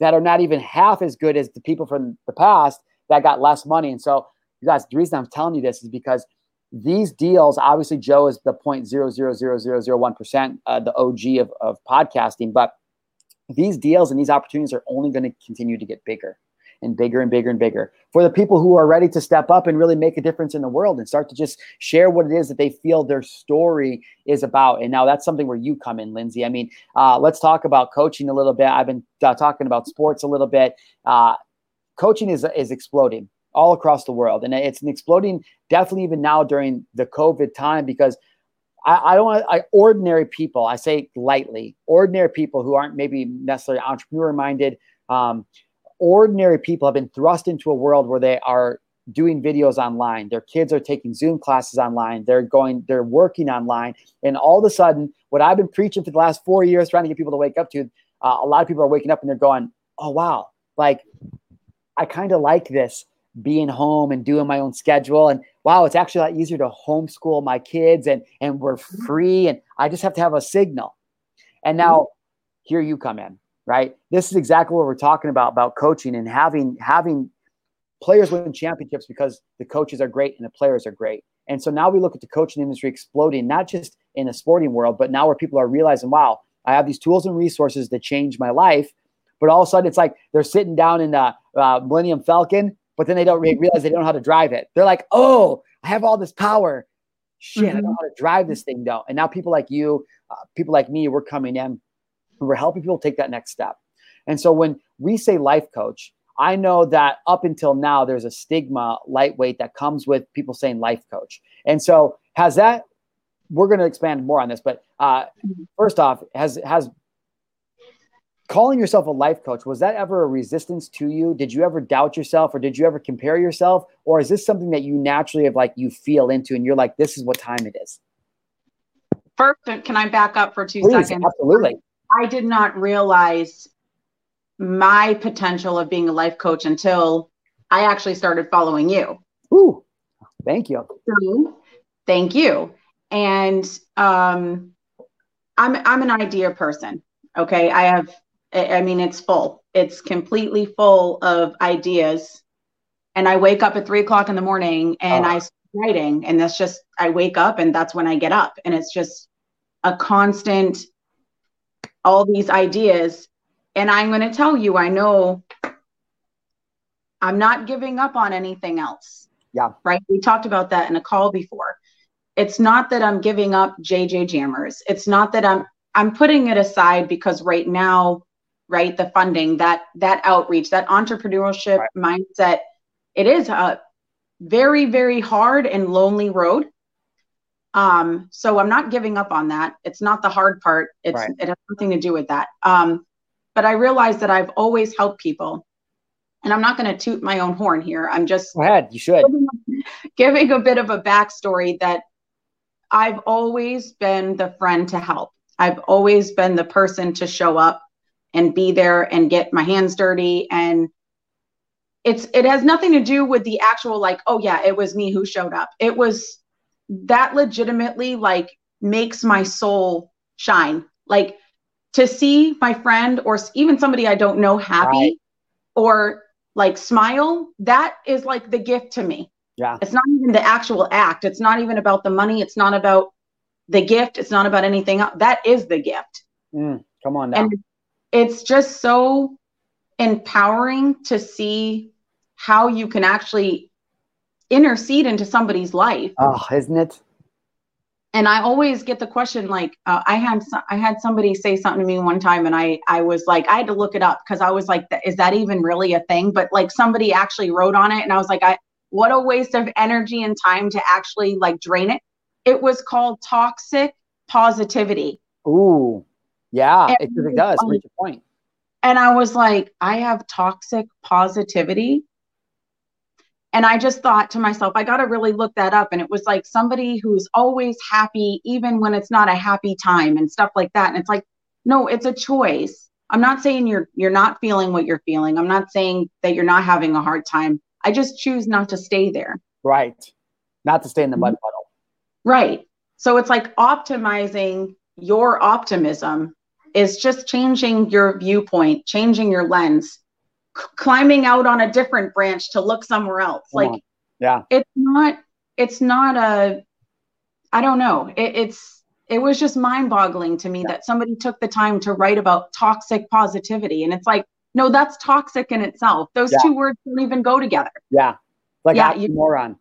that are not even half as good as the people from the past that got less money. And so, you guys, the reason I'm telling you this is because these deals, obviously, Joe is the point zero zero zero zero zero one percent, uh, the OG of, of podcasting, but these deals and these opportunities are only going to continue to get bigger and bigger and bigger and bigger for the people who are ready to step up and really make a difference in the world and start to just share what it is that they feel their story is about. And now that's something where you come in, Lindsey. I mean, uh, let's talk about coaching a little bit. I've been uh, talking about sports a little bit. Uh, coaching is is exploding all across the world, and it's exploding definitely even now during the COVID time because I, I don't want I, ordinary people. I say lightly, ordinary people who aren't maybe necessarily entrepreneur minded. Um, ordinary people have been thrust into a world where they are doing videos online. Their kids are taking Zoom classes online. They're going, they're working online. And all of a sudden, what I've been preaching for the last four years, trying to get people to wake up to, uh, a lot of people are waking up and they're going, oh, wow, like I kind of like this being home and doing my own schedule. And wow, it's actually a lot easier to homeschool my kids and, and we're free. And I just have to have a signal. And now here you come in, right? This is exactly what we're talking about, about coaching and having, having players win championships because the coaches are great and the players are great. And so now we look at the coaching industry exploding, not just in the sporting world, but now where people are realizing, wow, I have these tools and resources that change my life. But all of a sudden, it's like they're sitting down in the uh, Millennium Falcon, but then they don't re- realize they don't know how to drive it. They're like, oh, I have all this power. Shit, mm-hmm. I don't know how to drive this thing though. And now people like you, uh, people like me, we're coming in we're helping people take that next step. And so when we say life coach, I know that up until now, there's a stigma lightweight that comes with people saying life coach. And so has that, we're going to expand more on this, but uh, first off, has, has calling yourself a life coach, was that ever a resistance to you? Did you ever doubt yourself or did you ever compare yourself? Or is this something that you naturally have like you feel into and you're like, this is what time it is? First, can I back up for two Please, seconds? Absolutely. I did not realize my potential of being a life coach until I actually started following you. Ooh, thank you. So, thank you. And um, I'm I'm an idea person. Okay, I have. I mean, it's full. It's completely full of ideas. And I wake up at three o'clock in the morning and oh. I start writing, and that's just I wake up and that's when I get up, and it's just a constant. All these ideas and I'm going to tell you, I know I'm not giving up on anything else. Yeah. Right. We talked about that in a call before. It's not that I'm giving up JJ Jammers. It's not that I'm I'm putting it aside because right now, right, the funding, that that outreach, that entrepreneurship right. mindset, it is a very, very hard and lonely road. Um, so I'm not giving up on that. It's not the hard part. It's right. it has nothing to do with that. Um, but I realize that I've always helped people. And I'm not going to toot my own horn here. I'm just go ahead. You should giving, giving a bit of a backstory that I've always been the friend to help. I've always been the person to show up and be there and get my hands dirty and it's it has nothing to do with the actual like oh yeah it was me who showed up it was that legitimately like makes my soul shine like to see my friend or even somebody I don't know happy right. or like smile, that is like the gift to me. Yeah. It's not even the actual act. It's not even about the money. It's not about the gift. It's not about anything else. That is the gift. Mm, come on now. And it's just so empowering to see how you can actually intercede into somebody's life. Oh, isn't it? and I always get the question like uh, I had I had somebody say something to me one time and I I was like I had to look it up because I was like is that even really a thing? But like somebody actually wrote on it and I was like I what a waste of energy and time to actually like drain it. It was called toxic positivity. Ooh. Yeah and it, it does. Reach a point. And I was like I have toxic positivity and I just thought to myself, I got to really look that up. And it was like somebody who's always happy, even when it's not a happy time and stuff like that. And it's like, no, it's a choice. I'm not saying you're you're not feeling what you're feeling. I'm not saying that you're not having a hard time. I just choose not to stay there. Right. Not to stay in the mud puddle. Right. So it's like optimizing your optimism is just changing your viewpoint, changing your lens climbing out on a different branch to look somewhere else. Uh-huh. Like, yeah, it's not, it's not a, I don't know. It, it's, it was just mind boggling to me yeah. that somebody took the time to write about toxic positivity. And it's like, no, that's toxic in itself. Those yeah. two words don't even go together. Yeah. Like yeah, you, moron.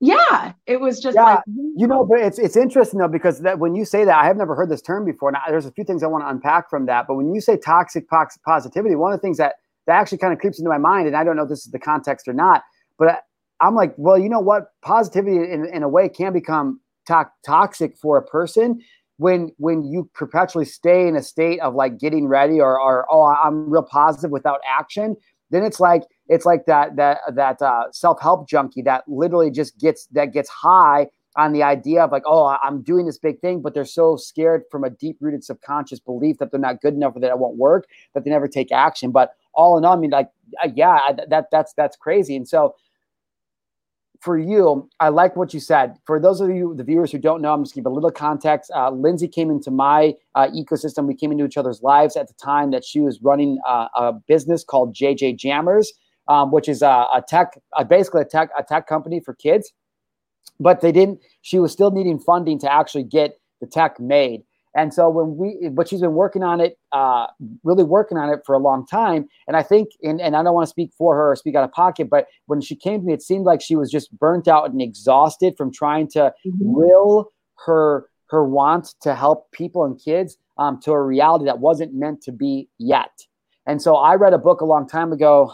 Yeah, it was just yeah, like you know, but it's it's interesting though because that when you say that, I have never heard this term before. Now, there's a few things I want to unpack from that, but when you say toxic positivity, one of the things that that actually kind of creeps into my mind. And I don't know if this is the context or not, but I'm like, well, you know what? Positivity in, in a way can become to- toxic for a person when when you perpetually stay in a state of like getting ready or, or oh i'm real positive without action then it's like it's like that that that uh, self-help junkie that literally just gets that gets high on the idea of like oh i'm doing this big thing but they're so scared from a deep-rooted subconscious belief that they're not good enough or that it won't work that they never take action but all in all i mean like uh, yeah that that's that's crazy and so for you, I like what you said. For those of you, the viewers who don't know, I'm just give a little context. Uh, Lindsey came into my uh, ecosystem. We came into each other's lives at the time that she was running uh, a business called JJ Jammers, um, which is a, a tech, basically a tech, a tech company for kids. But they didn't. She was still needing funding to actually get the tech made. And so when we, but she's been working on it, uh, really working on it for a long time. And I think, and, and I don't want to speak for her or speak out of pocket, but when she came to me, it seemed like she was just burnt out and exhausted from trying to mm-hmm. will her her want to help people and kids um, to a reality that wasn't meant to be yet. And so I read a book a long time ago.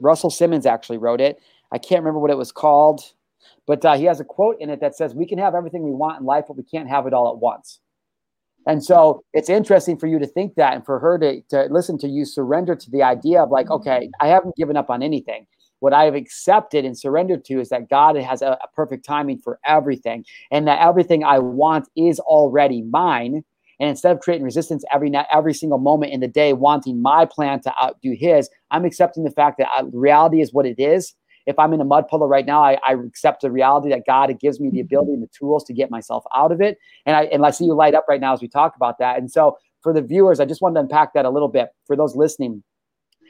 Russell Simmons actually wrote it. I can't remember what it was called. But uh, he has a quote in it that says, We can have everything we want in life, but we can't have it all at once. And so it's interesting for you to think that and for her to, to listen to you surrender to the idea of like, okay, I haven't given up on anything. What I have accepted and surrendered to is that God has a, a perfect timing for everything and that everything I want is already mine. And instead of creating resistance every every single moment in the day, wanting my plan to outdo His, I'm accepting the fact that uh, reality is what it is, if I'm in a mud puddle right now, I, I accept the reality that God gives me the ability and the tools to get myself out of it. And I and I see you light up right now as we talk about that. And so for the viewers, I just wanted to unpack that a little bit. For those listening,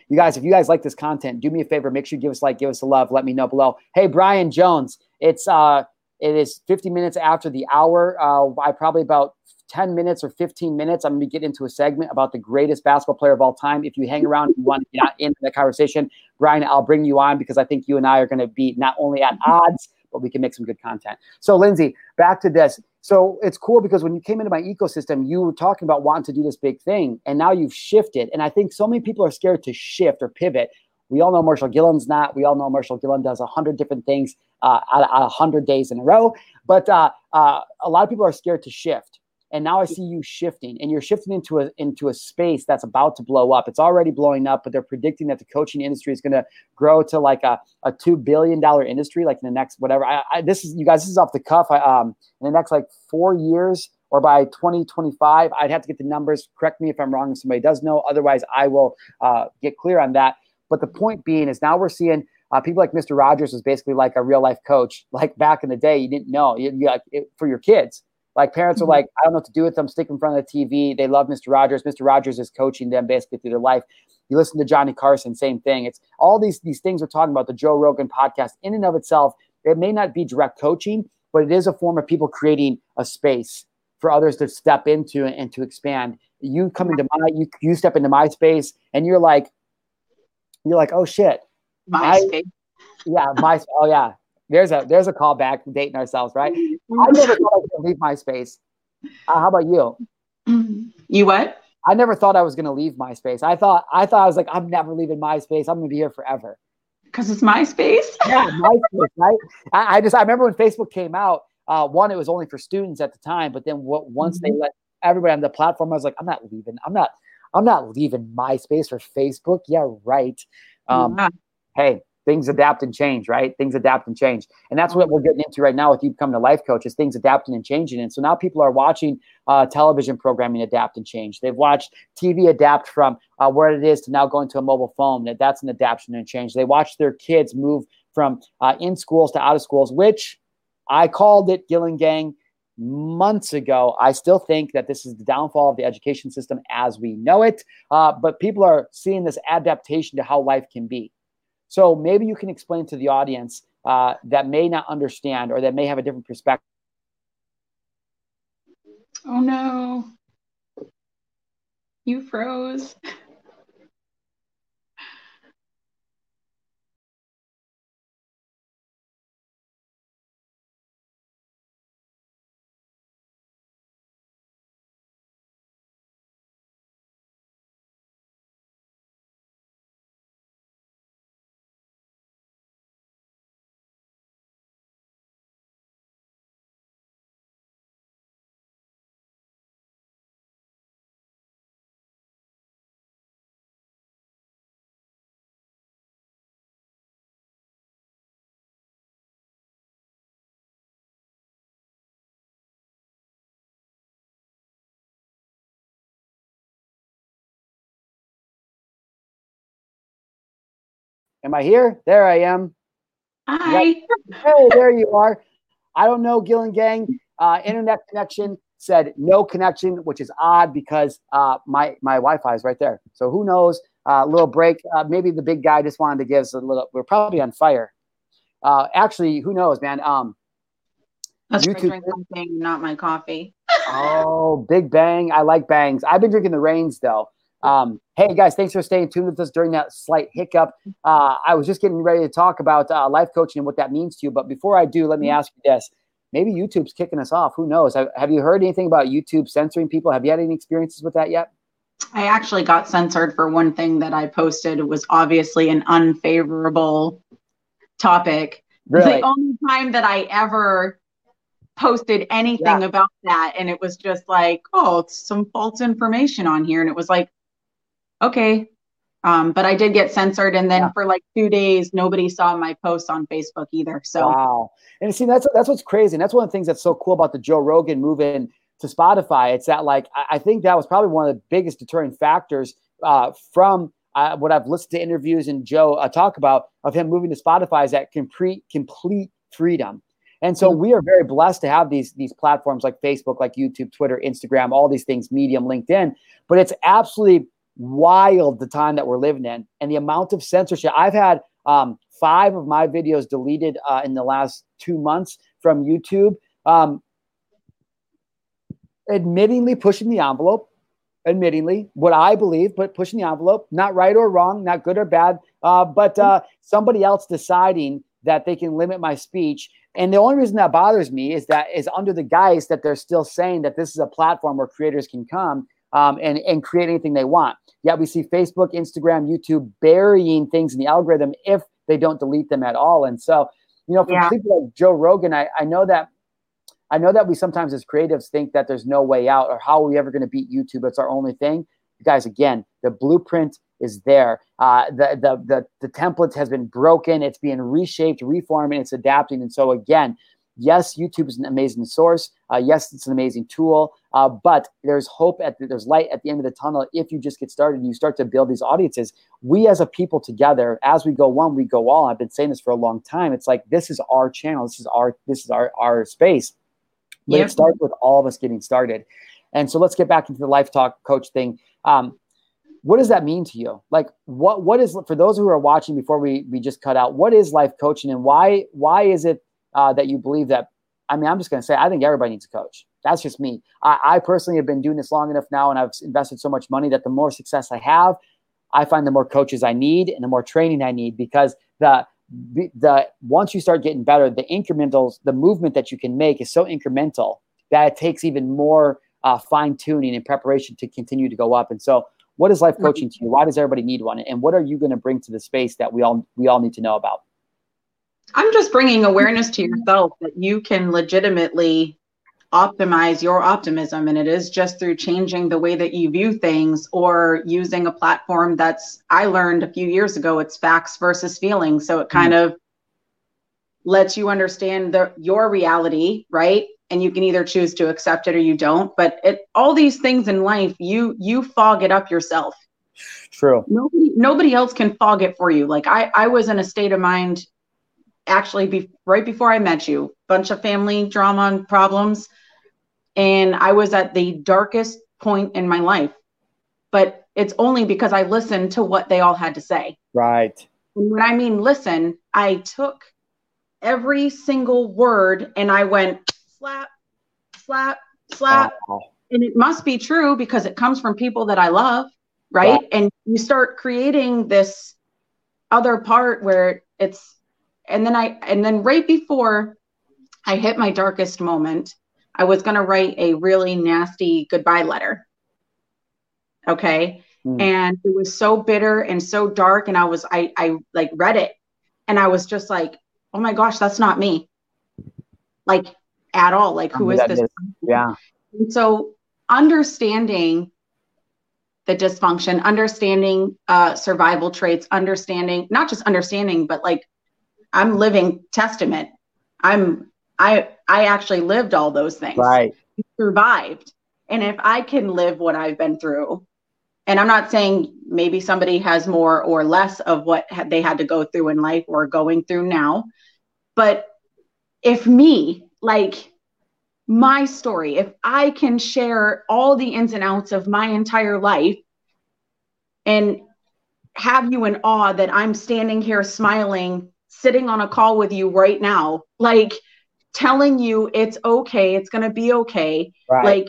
you guys, if you guys like this content, do me a favor, make sure you give us like, give us a love, let me know below. Hey, Brian Jones, it's uh it is 50 minutes after the hour. Uh, I probably about 10 minutes or 15 minutes, I'm going to get into a segment about the greatest basketball player of all time. If you hang around and want to get into the conversation, Brian, I'll bring you on because I think you and I are going to be not only at odds, but we can make some good content. So, Lindsey, back to this. So it's cool because when you came into my ecosystem, you were talking about wanting to do this big thing, and now you've shifted. And I think so many people are scared to shift or pivot. We all know Marshal Gillen's not. We all know Marshal Gillen does a hundred different things uh, a hundred days in a row. But uh, uh, a lot of people are scared to shift and now I see you shifting, and you're shifting into a into a space that's about to blow up. It's already blowing up, but they're predicting that the coaching industry is going to grow to like a, a two billion dollar industry, like in the next whatever. I, I, this is you guys. This is off the cuff. I, um, in the next like four years or by 2025, I'd have to get the numbers. Correct me if I'm wrong. If somebody does know, otherwise I will uh, get clear on that. But the point being is now we're seeing. Uh, people like Mr. Rogers was basically like a real life coach. Like back in the day, you didn't know you, you like it, for your kids like parents are mm-hmm. like, I don't know what to do with them. Stick in front of the TV. They love Mr. Rogers. Mr. Rogers is coaching them basically through their life. You listen to Johnny Carson, same thing. It's all these these things we're talking about. The Joe Rogan podcast, in and of itself, it may not be direct coaching, but it is a form of people creating a space for others to step into and to expand. You come into my you you step into my space, and you're like, you're like, oh shit, my space. Yeah, my oh yeah, there's a there's a callback dating ourselves, right? I never thought I was gonna leave MySpace. Uh, how about you? You what? I never thought I was gonna leave MySpace. I thought I thought I was like, I'm never leaving MySpace. I'm gonna be here forever. Because it's MySpace. yeah, MySpace, right? I, I, just I remember when Facebook came out. Uh, one, it was only for students at the time, but then what, once mm-hmm. they let everybody on the platform, I was like, I'm not leaving. I'm not. I'm not leaving MySpace for Facebook. Yeah, right. Um, yeah. Hey, things adapt and change, right? Things adapt and change. And that's what we're getting into right now with you becoming a life coach is things adapting and changing. And so now people are watching uh, television programming adapt and change. They've watched TV adapt from uh, where it is to now going to a mobile phone. That's an adaptation and change. They watch their kids move from uh, in schools to out of schools, which I called it Gillen Gang months ago. I still think that this is the downfall of the education system as we know it. Uh, but people are seeing this adaptation to how life can be. So maybe you can explain to the audience uh, that may not understand or that may have a different perspective. Oh no, you froze. Am I here? There I am. Hi. Hey, there you are. I don't know, Gillen Gang. Uh, internet connection said no connection, which is odd because uh, my my Wi-Fi is right there. So who knows? A uh, little break. Uh, maybe the big guy just wanted to give us a little. We're probably on fire. Uh, actually, who knows, man? Um, drink something, not my coffee. oh, Big Bang. I like bangs. I've been drinking the rains though. Um, hey guys, thanks for staying tuned with us during that slight hiccup. Uh, I was just getting ready to talk about uh, life coaching and what that means to you. But before I do, let me ask you this: Maybe YouTube's kicking us off. Who knows? Have, have you heard anything about YouTube censoring people? Have you had any experiences with that yet? I actually got censored for one thing that I posted. It was obviously an unfavorable topic. Really? The only time that I ever posted anything yeah. about that and it was just like oh it's some false information on here and it was like okay um, but i did get censored and then yeah. for like two days nobody saw my post on facebook either so wow and see that's that's what's crazy and that's one of the things that's so cool about the joe rogan moving to spotify it's that like i think that was probably one of the biggest deterring factors uh, from uh, what i've listened to interviews and joe uh, talk about of him moving to spotify is that complete complete freedom and so mm-hmm. we are very blessed to have these these platforms like Facebook, like YouTube, Twitter, Instagram, all these things, Medium, LinkedIn. But it's absolutely wild the time that we're living in and the amount of censorship. I've had um, five of my videos deleted uh, in the last two months from YouTube. Um, admittingly pushing the envelope, admittingly, what I believe, but pushing the envelope, not right or wrong, not good or bad, uh, but uh, somebody else deciding that they can limit my speech and the only reason that bothers me is that is under the guise that they're still saying that this is a platform where creators can come um, and, and create anything they want. Yet we see Facebook, Instagram, YouTube burying things in the algorithm if they don't delete them at all. And so, you know, for yeah. people like Joe Rogan, I, I know that I know that we sometimes as creatives think that there's no way out or how are we ever going to beat YouTube? It's our only thing. You guys, again, the blueprint is there. Uh, the, the, the, the template has been broken. It's being reshaped, reformed, and it's adapting. And so again, yes, YouTube is an amazing source. Uh, yes, it's an amazing tool. Uh, but there's hope at the, there's light at the end of the tunnel if you just get started and you start to build these audiences. We as a people together, as we go one, we go all. I've been saying this for a long time. It's like this is our channel. This is our this is our our space. But yep. it starts with all of us getting started. And so let's get back into the life talk coach thing. Um, what does that mean to you like what what is for those who are watching before we we just cut out what is life coaching and why why is it uh, that you believe that i mean i'm just going to say i think everybody needs a coach that's just me I, I personally have been doing this long enough now and i've invested so much money that the more success i have i find the more coaches i need and the more training i need because the the once you start getting better the incrementals the movement that you can make is so incremental that it takes even more uh, fine tuning and preparation to continue to go up and so what is life coaching to you? Why does everybody need one? And what are you going to bring to the space that we all we all need to know about? I'm just bringing awareness to yourself that you can legitimately optimize your optimism and it is just through changing the way that you view things or using a platform that's I learned a few years ago it's facts versus feelings. So it kind mm-hmm. of lets you understand the your reality right? And you can either choose to accept it or you don't. But it all these things in life you you fog it up yourself. True. Nobody nobody else can fog it for you. Like i i was in a state of mind actually be, right before i met you bunch of family drama and problems and i was at the darkest point in my life but it's only because i listened to what they all had to say right and when i mean listen i took every single word and i went slap, slap, slap. Oh. And it must be true because it comes from people that I love, right? And you start creating this other part where it's, and then I, and then right before I hit my darkest moment, I was going to write a really nasty goodbye letter. Okay. Mm. And it was so bitter and so dark. And I was, I, I like read it and I was just like, oh my gosh, that's not me. Like at all. Like, who is this? Is, yeah. And so, understanding the dysfunction, understanding uh, survival traits, understanding not just understanding, but like I'm living testament. I'm I I actually lived all those things. Right. Survived. And if I can live what I've been through, and I'm not saying maybe somebody has more or less of what they had to go through in life or going through now, but if me, like my story, if I can share all the ins and outs of my entire life and have you in awe that I'm standing here smiling, sitting on a call with you right now, like telling you it's okay, it's going to be okay. Right. Like,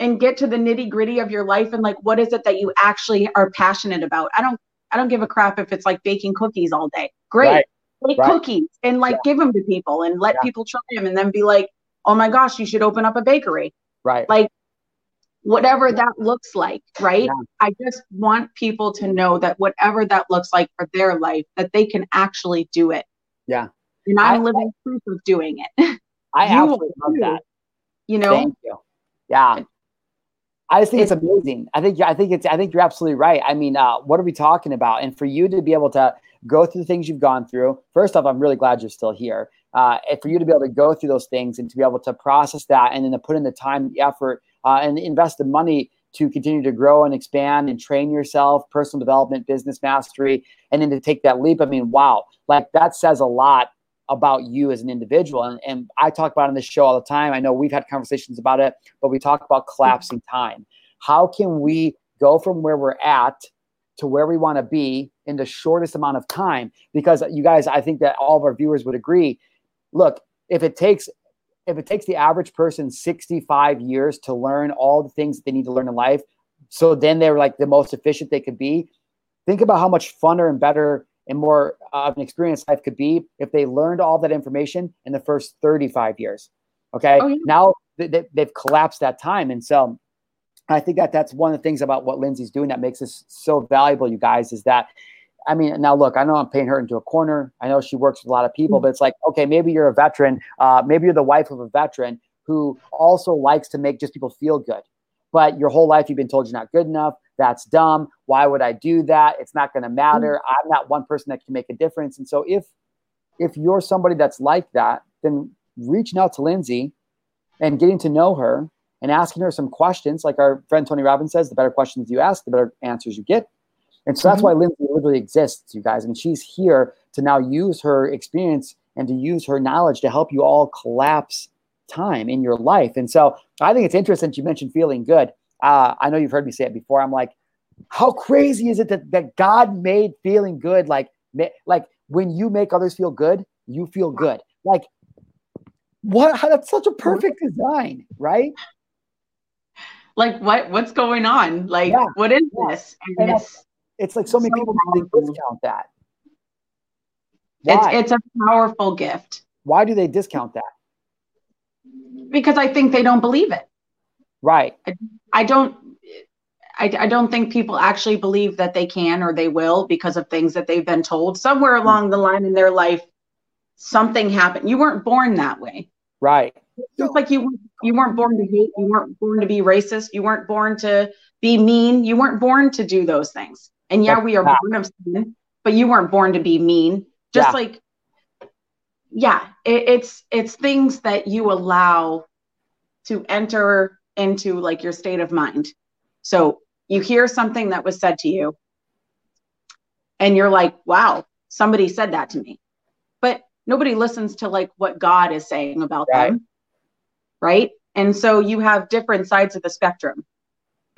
and get to the nitty gritty of your life and like what is it that you actually are passionate about i don't i don't give a crap if it's like baking cookies all day great right. bake right. cookies and like yeah. give them to people and let yeah. people try them and then be like oh my gosh you should open up a bakery right like whatever that looks like right yeah. i just want people to know that whatever that looks like for their life that they can actually do it yeah and i'm I, living I, proof of doing it i absolutely love that you know Thank you. yeah I just think it's, it's, amazing. I think I think it's I think you're absolutely right. I mean, uh, what are we talking about? And for you to be able to go through the things you've gone through, first off, I'm really glad you're still here. Uh, and for you to be able to go through those things and to be able to process that and then to put in the time, the effort, uh, and invest the money to continue to grow and expand and train yourself, personal development, business mastery, and then to take that leap. I mean, wow, like that says a lot about you as an individual. And, and I talk about on this show all the time. I know we've had conversations about it, but we talk about collapsing time. How can we go from where we're at to where we want to be in the shortest amount of time? Because you guys, I think that all of our viewers would agree. Look, if it takes if it takes the average person 65 years to learn all the things that they need to learn in life, so then they're like the most efficient they could be. Think about how much funner and better and more of an experience life could be if they learned all that information in the first 35 years. Okay. Oh, yeah. Now they, they've collapsed that time. And so I think that that's one of the things about what Lindsey's doing that makes this so valuable, you guys, is that I mean, now look, I know I'm painting her into a corner. I know she works with a lot of people, mm-hmm. but it's like, okay, maybe you're a veteran. Uh, maybe you're the wife of a veteran who also likes to make just people feel good. But your whole life you've been told you're not good enough. That's dumb. Why would I do that? It's not going to matter. Mm. I'm not one person that can make a difference. And so if if you're somebody that's like that, then reaching out to Lindsey and getting to know her and asking her some questions, like our friend Tony Robbins says, the better questions you ask, the better answers you get. And so that's mm-hmm. why Lindsey literally exists, you guys. And she's here to now use her experience and to use her knowledge to help you all collapse time in your life. And so I think it's interesting you mentioned feeling good. Uh, I know you've heard me say it before. I'm like, how crazy is it that, that God made feeling good? Like, like when you make others feel good, you feel good. Like, what? That's such a perfect design, right? Like, what? What's going on? Like, yeah. what is yeah. this? It's, it's, like so many so people discount that. Why? It's it's a powerful gift. Why do they discount that? Because I think they don't believe it. Right. I, I don't I, I, don't think people actually believe that they can or they will because of things that they've been told somewhere hmm. along the line in their life something happened you weren't born that way right just like you you weren't born to hate you weren't born to be racist you weren't born to be mean you weren't born to do those things and yeah we are born of sin but you weren't born to be mean just yeah. like yeah it, it's it's things that you allow to enter into like your state of mind. So you hear something that was said to you and you're like, wow, somebody said that to me. But nobody listens to like what God is saying about right. them. Right. And so you have different sides of the spectrum.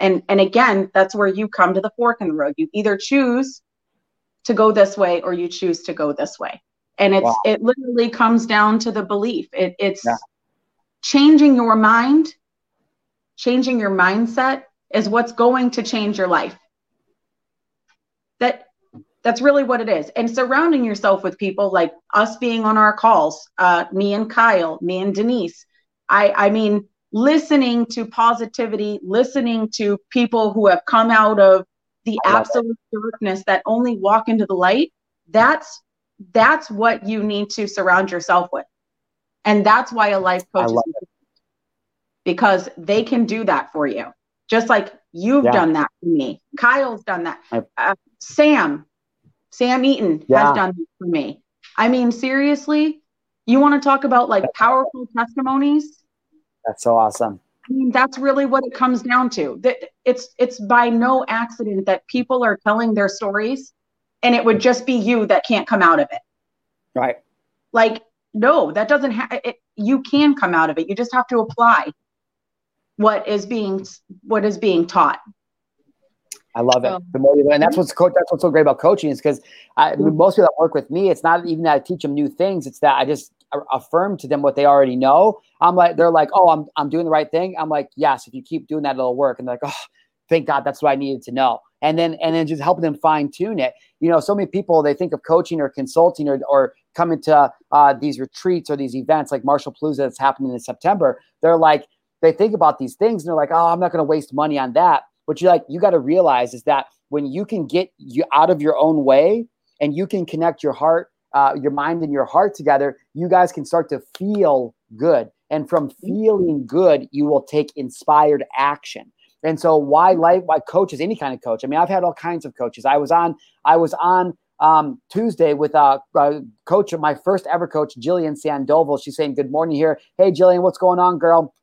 And and again, that's where you come to the fork in the road. You either choose to go this way or you choose to go this way. And it's wow. it literally comes down to the belief. It, it's yeah. changing your mind changing your mindset is what's going to change your life. That that's really what it is. And surrounding yourself with people like us being on our calls, uh, me and Kyle, me and Denise. I I mean, listening to positivity, listening to people who have come out of the absolute darkness that only walk into the light. That's that's what you need to surround yourself with. And that's why a life coach is because they can do that for you. Just like you've yeah. done that for me. Kyle's done that. Uh, Sam, Sam Eaton yeah. has done that for me. I mean, seriously, you want to talk about like powerful testimonies? That's so awesome. I mean, that's really what it comes down to. That it's it's by no accident that people are telling their stories, and it would just be you that can't come out of it. Right. Like, no, that doesn't have. You can come out of it. You just have to apply what is being what is being taught. I love it. The more you learn, that's what's co- that's what's so great about coaching is because most people that work with me, it's not even that I teach them new things; it's that I just affirm to them what they already know. I'm like, they're like, oh, I'm I'm doing the right thing. I'm like, yes, if you keep doing that, it'll work. And they're like, oh, thank God, that's what I needed to know. And then and then just helping them fine tune it. You know, so many people they think of coaching or consulting or or coming to uh, these retreats or these events like Marshal Palooza that's happening in September. They're like, they think about these things and they're like, oh, I'm not going to waste money on that what you like, you got to realize is that when you can get you out of your own way and you can connect your heart, uh, your mind and your heart together, you guys can start to feel good. And from feeling good, you will take inspired action. And so why life, why coaches, any kind of coach. I mean, I've had all kinds of coaches. I was on, I was on um, Tuesday with a, a coach, my first ever coach, Jillian Sandoval. She's saying, Good morning here. Hey, Jillian, what's going on, girl?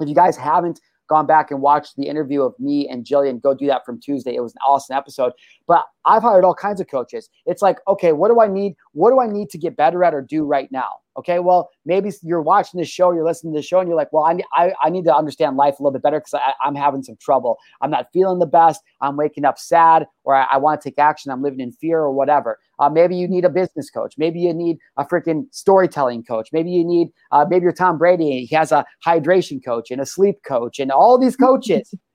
If you guys haven't gone back and watched the interview of me and Jillian, go do that from Tuesday. It was an awesome episode. But I've hired all kinds of coaches. It's like, okay, what do I need? What do I need to get better at or do right now? Okay, well, maybe you're watching this show, you're listening to the show, and you're like, well, I, I, I need to understand life a little bit better because I'm having some trouble. I'm not feeling the best. I'm waking up sad, or I, I want to take action. I'm living in fear, or whatever. Uh, maybe you need a business coach. Maybe you need a freaking storytelling coach. Maybe you need, uh, maybe you're Tom Brady. He has a hydration coach and a sleep coach and all these coaches.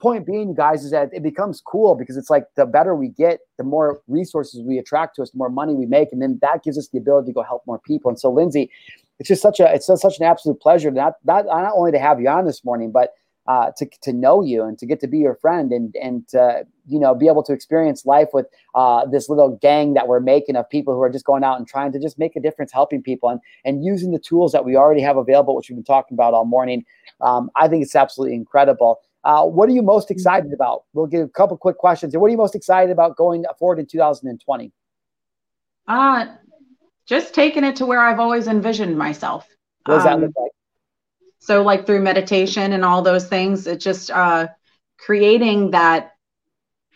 Point being, guys, is that it becomes cool because it's like the better we get, the more resources we attract to us, the more money we make, and then that gives us the ability to go help more people. And so, Lindsey, it's just such a it's such an absolute pleasure not not not only to have you on this morning, but uh, to to know you and to get to be your friend and and uh, you know be able to experience life with uh, this little gang that we're making of people who are just going out and trying to just make a difference, helping people and and using the tools that we already have available, which we've been talking about all morning. Um, I think it's absolutely incredible. Uh, what are you most mm-hmm. excited about? We'll give a couple quick questions. And What are you most excited about going forward in 2020? Uh, just taking it to where I've always envisioned myself. What does um, that look like? So, like through meditation and all those things, it's just uh, creating that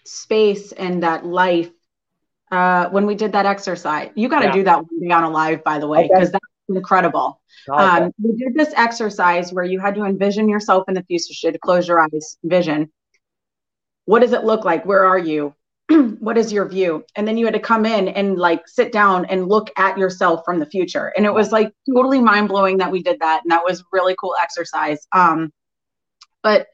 space and that life. Uh, when we did that exercise, you got to yeah. do that one day on a live, by the way, because okay. that's incredible. Um, we did this exercise where you had to envision yourself in the future, to close your eyes, vision. What does it look like? Where are you? what is your view? And then you had to come in and like sit down and look at yourself from the future. And it was like totally mind blowing that we did that. And that was really cool exercise. Um, but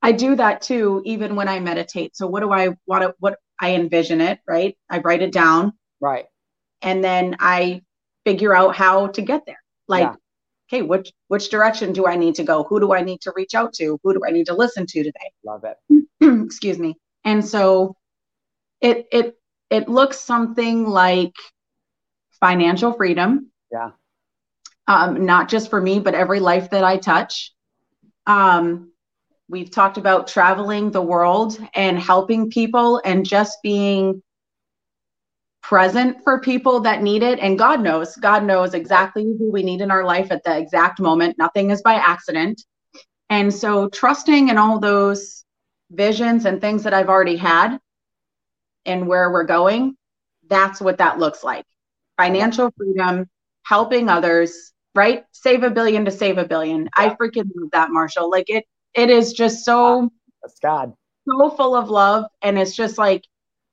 I do that too, even when I meditate. So what do I want to, what I envision it, right? I write it down. Right. And then I figure out how to get there. Like, yeah. okay, which, which direction do I need to go? Who do I need to reach out to? Who do I need to listen to today? Love it. Excuse me. And so it it it looks something like financial freedom. Yeah. Um, not just for me, but every life that I touch. Um, we've talked about traveling the world and helping people and just being present for people that need it. And God knows, God knows exactly who we need in our life at the exact moment. Nothing is by accident. And so trusting in all those visions and things that I've already had and where we're going, that's what that looks like. Financial freedom, helping others, right? Save a billion to save a billion. I freaking love that, Marshal. Like it, it is just so that's God. So full of love. And it's just like,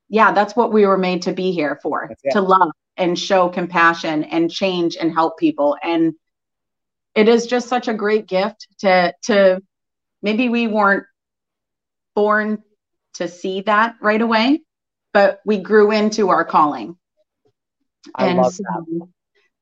yeah, that's what we were made to be here for, to love and show compassion and change and help people. And it is just such a great gift to to maybe we weren't born to see that right away but we grew into our calling. I and love so, that.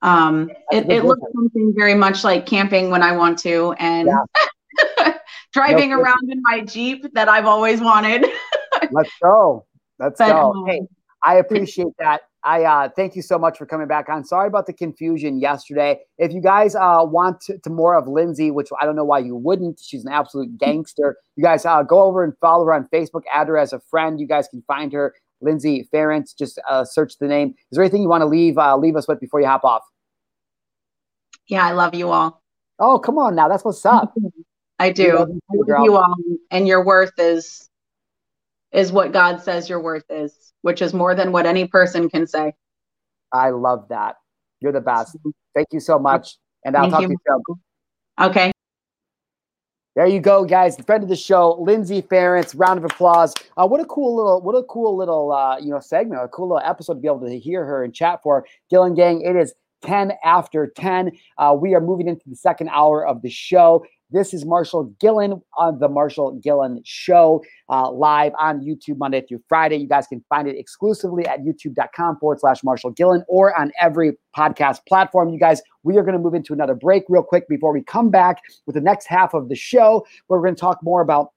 Um, it, it looks something very much like camping when I want to, and yeah. driving no, around in my Jeep that I've always wanted. Let's go. Let's but, go. Um, hey, I appreciate that. I uh, thank you so much for coming back on. Sorry about the confusion yesterday. If you guys uh, want to, to, more of Lindsey, which I don't know why you wouldn't, she's an absolute gangster. You guys uh, go over and follow her on Facebook, add her as a friend. You guys can find her Lindsey Ferencz. Just uh, search the name. Is there anything you want to leave uh, leave us with before you hop off? Yeah, I love you all. Oh, come on now. That's what's up. I do. You all, and your worth is is what God says your worth is, which is more than what any person can say. I love that. You're the best. Thank you so much. And I'll Thank talk you. to you soon. Okay. There you go, guys. The friend of the show, Lindsey Ferencz. Round of applause. Uh, what a cool little, what a cool little, uh, you know, segment, a cool little episode to be able to hear her and chat for. Gillen Gang, it is 10 after 10. Uh, we are moving into the second hour of the show. This is Marshal Gillen on the Marshal Gillen Show, uh, live on YouTube Monday through Friday. You guys can find it exclusively at youtube.com forward slash Marshal Gillen or on every podcast platform. You guys, we are going to move into another break real quick before we come back with the next half of the show, where we're going to talk more about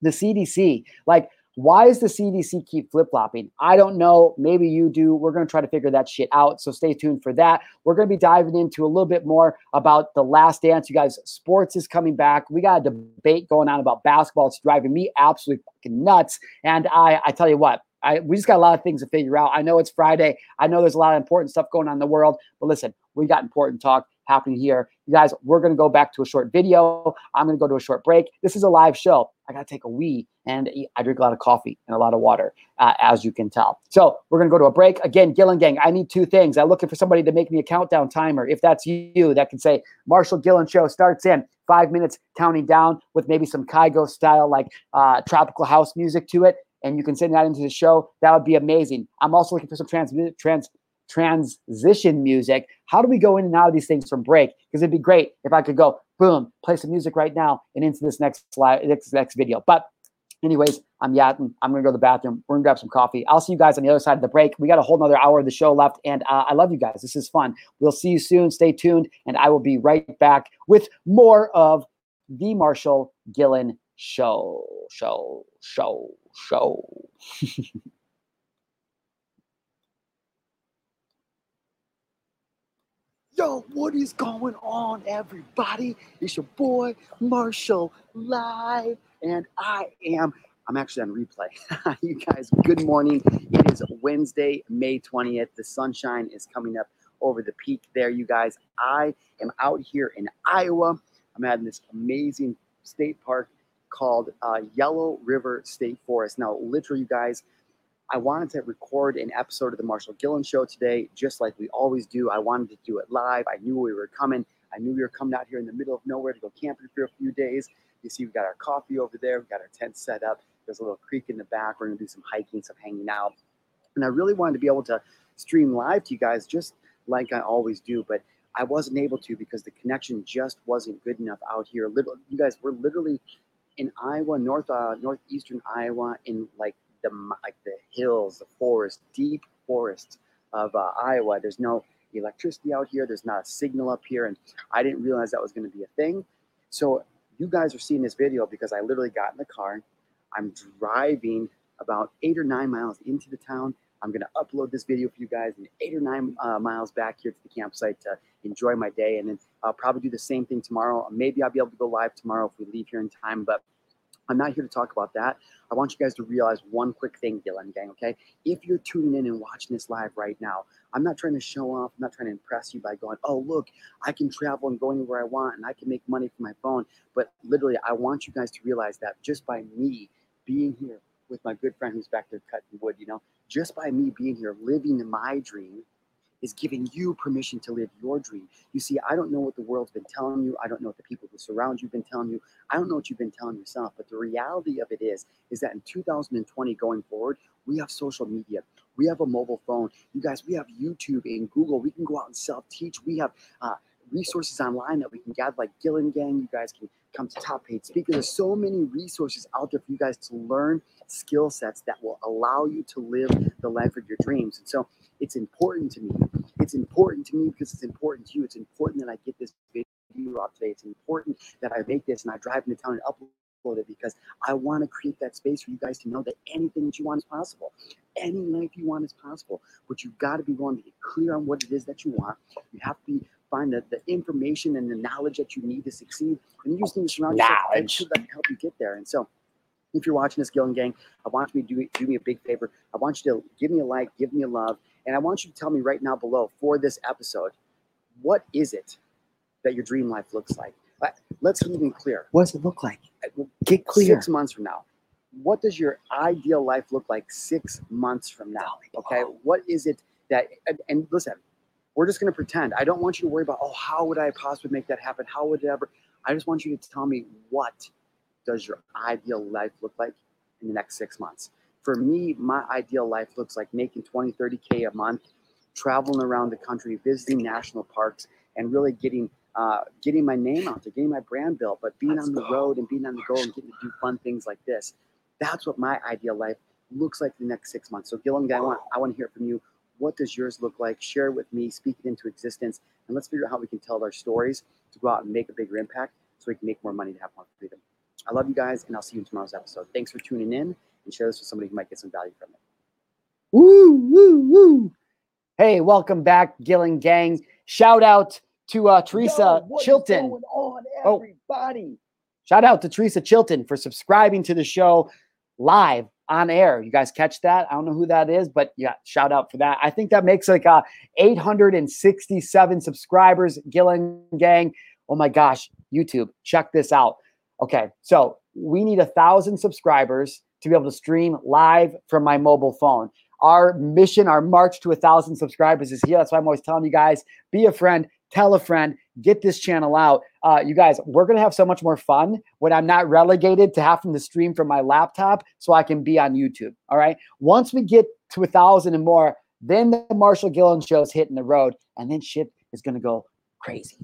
the CDC. Like, why is the CDC keep flip flopping? I don't know. Maybe you do. We're going to try to figure that shit out. So stay tuned for that. We're going to be diving into a little bit more about the last dance. You guys, sports is coming back. We got a debate going on about basketball. It's driving me absolutely fucking nuts. And I, I tell you what, I, we just got a lot of things to figure out. I know it's Friday. I know there's a lot of important stuff going on in the world, but listen, we got important talk happening here. You guys, we're going to go back to a short video. I'm going to go to a short break. This is a live show. I got to take a wee and I drink a lot of coffee and a lot of water, uh, as you can tell. So we're going to go to a break. Again, Gillen Gang, I need two things. I'm looking for somebody to make me a countdown timer. If that's you, that can say Marshal Gillen Show starts in five minutes, counting down with maybe some Kygo style, like uh, tropical house music to it. And you can send that into the show. That would be amazing. I'm also looking for some trans, trans transition music. How do we go in and out of these things from break? Because it'd be great if I could go boom, play some music right now and into this next slide, next, next video. But anyways, I'm yatting. I'm gonna go to the bathroom. We're gonna grab some coffee. I'll see you guys on the other side of the break. We got a whole another hour of the show left, and uh, I love you guys. This is fun. We'll see you soon. Stay tuned, and I will be right back with more of the Marshal Gillen show, show, show, show. Yo, what is going on, everybody? It's your boy Marshal live, and I am. I'm actually on replay. you guys, good morning. It is Wednesday, May 20th. The sunshine is coming up over the peak there, you guys. I am out here in Iowa. I'm at this amazing state park called uh, Yellow River State Forest. Now, literally, you guys, I wanted to record an episode of the Marshal Gillen Show today, just like we always do. I wanted to do it live. I knew we were coming. I knew we were coming out here in the middle of nowhere to go camping for a few days. You see, we got our coffee over there. We got our tent set up. There's a little creek in the back. We're gonna do some hiking, some hanging out. And I really wanted to be able to stream live to you guys, just like I always do. But I wasn't able to because the connection just wasn't good enough out here. You guys, we're literally in Iowa, north uh, northeastern Iowa, in like the like the hills, the forest, deep forests of uh, Iowa. There's no electricity out here. There's not a signal up here, and I didn't realize that was going to be a thing. So you guys are seeing this video because I literally got in the car. I'm driving about eight or nine miles into the town. I'm going to upload this video for you guys and eight or nine uh, miles back here to the campsite to enjoy my day. And then I'll probably do the same thing tomorrow. Maybe I'll be able to go live tomorrow if we leave here in time. But I'm not here to talk about that. I want you guys to realize one quick thing, Gillen Gang, okay? If you're tuning in and watching this live right now, I'm not trying to show off, I'm not trying to impress you by going, oh, look, I can travel and go anywhere I want and I can make money from my phone. But literally, I want you guys to realize that just by me being here with my good friend who's back there cutting wood, you know, just by me being here, living my dream, is giving you permission to live your dream. You see, I don't know what the world's been telling you. I don't know what the people who surround you have been telling you. I don't know what you've been telling yourself. But the reality of it is, is that in 2020 going forward, we have social media. We have a mobile phone. You guys, we have YouTube and Google. We can go out and self-teach. We have uh, resources online that we can gather, like Gillen Gang. You guys can come to Top Paid Speaker. There's so many resources out there for you guys to learn skill sets that will allow you to live the life of your dreams. And so it's important to me. It's important to me because it's important to you. It's important that I get this video out today. It's important that I make this and I drive into town and upload it because I want to create that space for you guys to know that anything that you want is possible. Any life you want is possible. But you've got to be willing to get clear on what it is that you want. You have to be find the, the information and the knowledge that you need to succeed. And you just need to surround yourself with people that can help you get there. And so if you're watching this Gillen Gang, I want you to do, do me a big favor. I want you to give me a like, give me a love, and I want you to tell me right now below for this episode, what is it that your dream life looks like? Uh, let's get even clear. What does it look like? Uh, get clear. Six months from now, what does your ideal life look like six months from now? Okay, what is it that? And, and listen, we're just going to pretend. I don't want you to worry about, oh, how would I possibly make that happen? How would it ever? I just want you to tell me what does your ideal life look like in the next six months. For me, my ideal life looks like making 20, 30K a month, traveling around the country, visiting national parks, and really getting uh, getting my name out there, getting my brand built, but being Let's on the go. road and being on the go and getting to do fun things like this. That's what my ideal life looks like in the next six months. So Gillen, I want I want to hear from you. What does yours look like? Share it with me, speak it into existence, and let's figure out how we can tell our stories to go out and make a bigger impact so we can make more money to have more freedom. I love you guys, and I'll see you in tomorrow's episode. Thanks for tuning in and share this with somebody who might get some value from it. Woo, woo, woo. Hey, welcome back, Gillen Gang. Shout out to uh, Teresa Yo, Chilton. on, everybody? Oh, shout out to Teresa Chilton for subscribing to the show live on air. You guys catch that? I don't know who that is, but yeah, shout out for that. I think that makes like uh, 867 subscribers, Gillen Gang. Oh my gosh, YouTube, check this out. Okay, so we need a thousand subscribers to be able to stream live from my mobile phone. Our mission, our march to a thousand subscribers is here. That's why I'm always telling you guys be a friend, tell a friend, get this channel out. Uh, you guys, we're going to have so much more fun when I'm not relegated to having to stream from my laptop so I can be on YouTube. All right. Once we get to a thousand and more, then the Marshal Gillen show is hitting the road and then shit is going to go crazy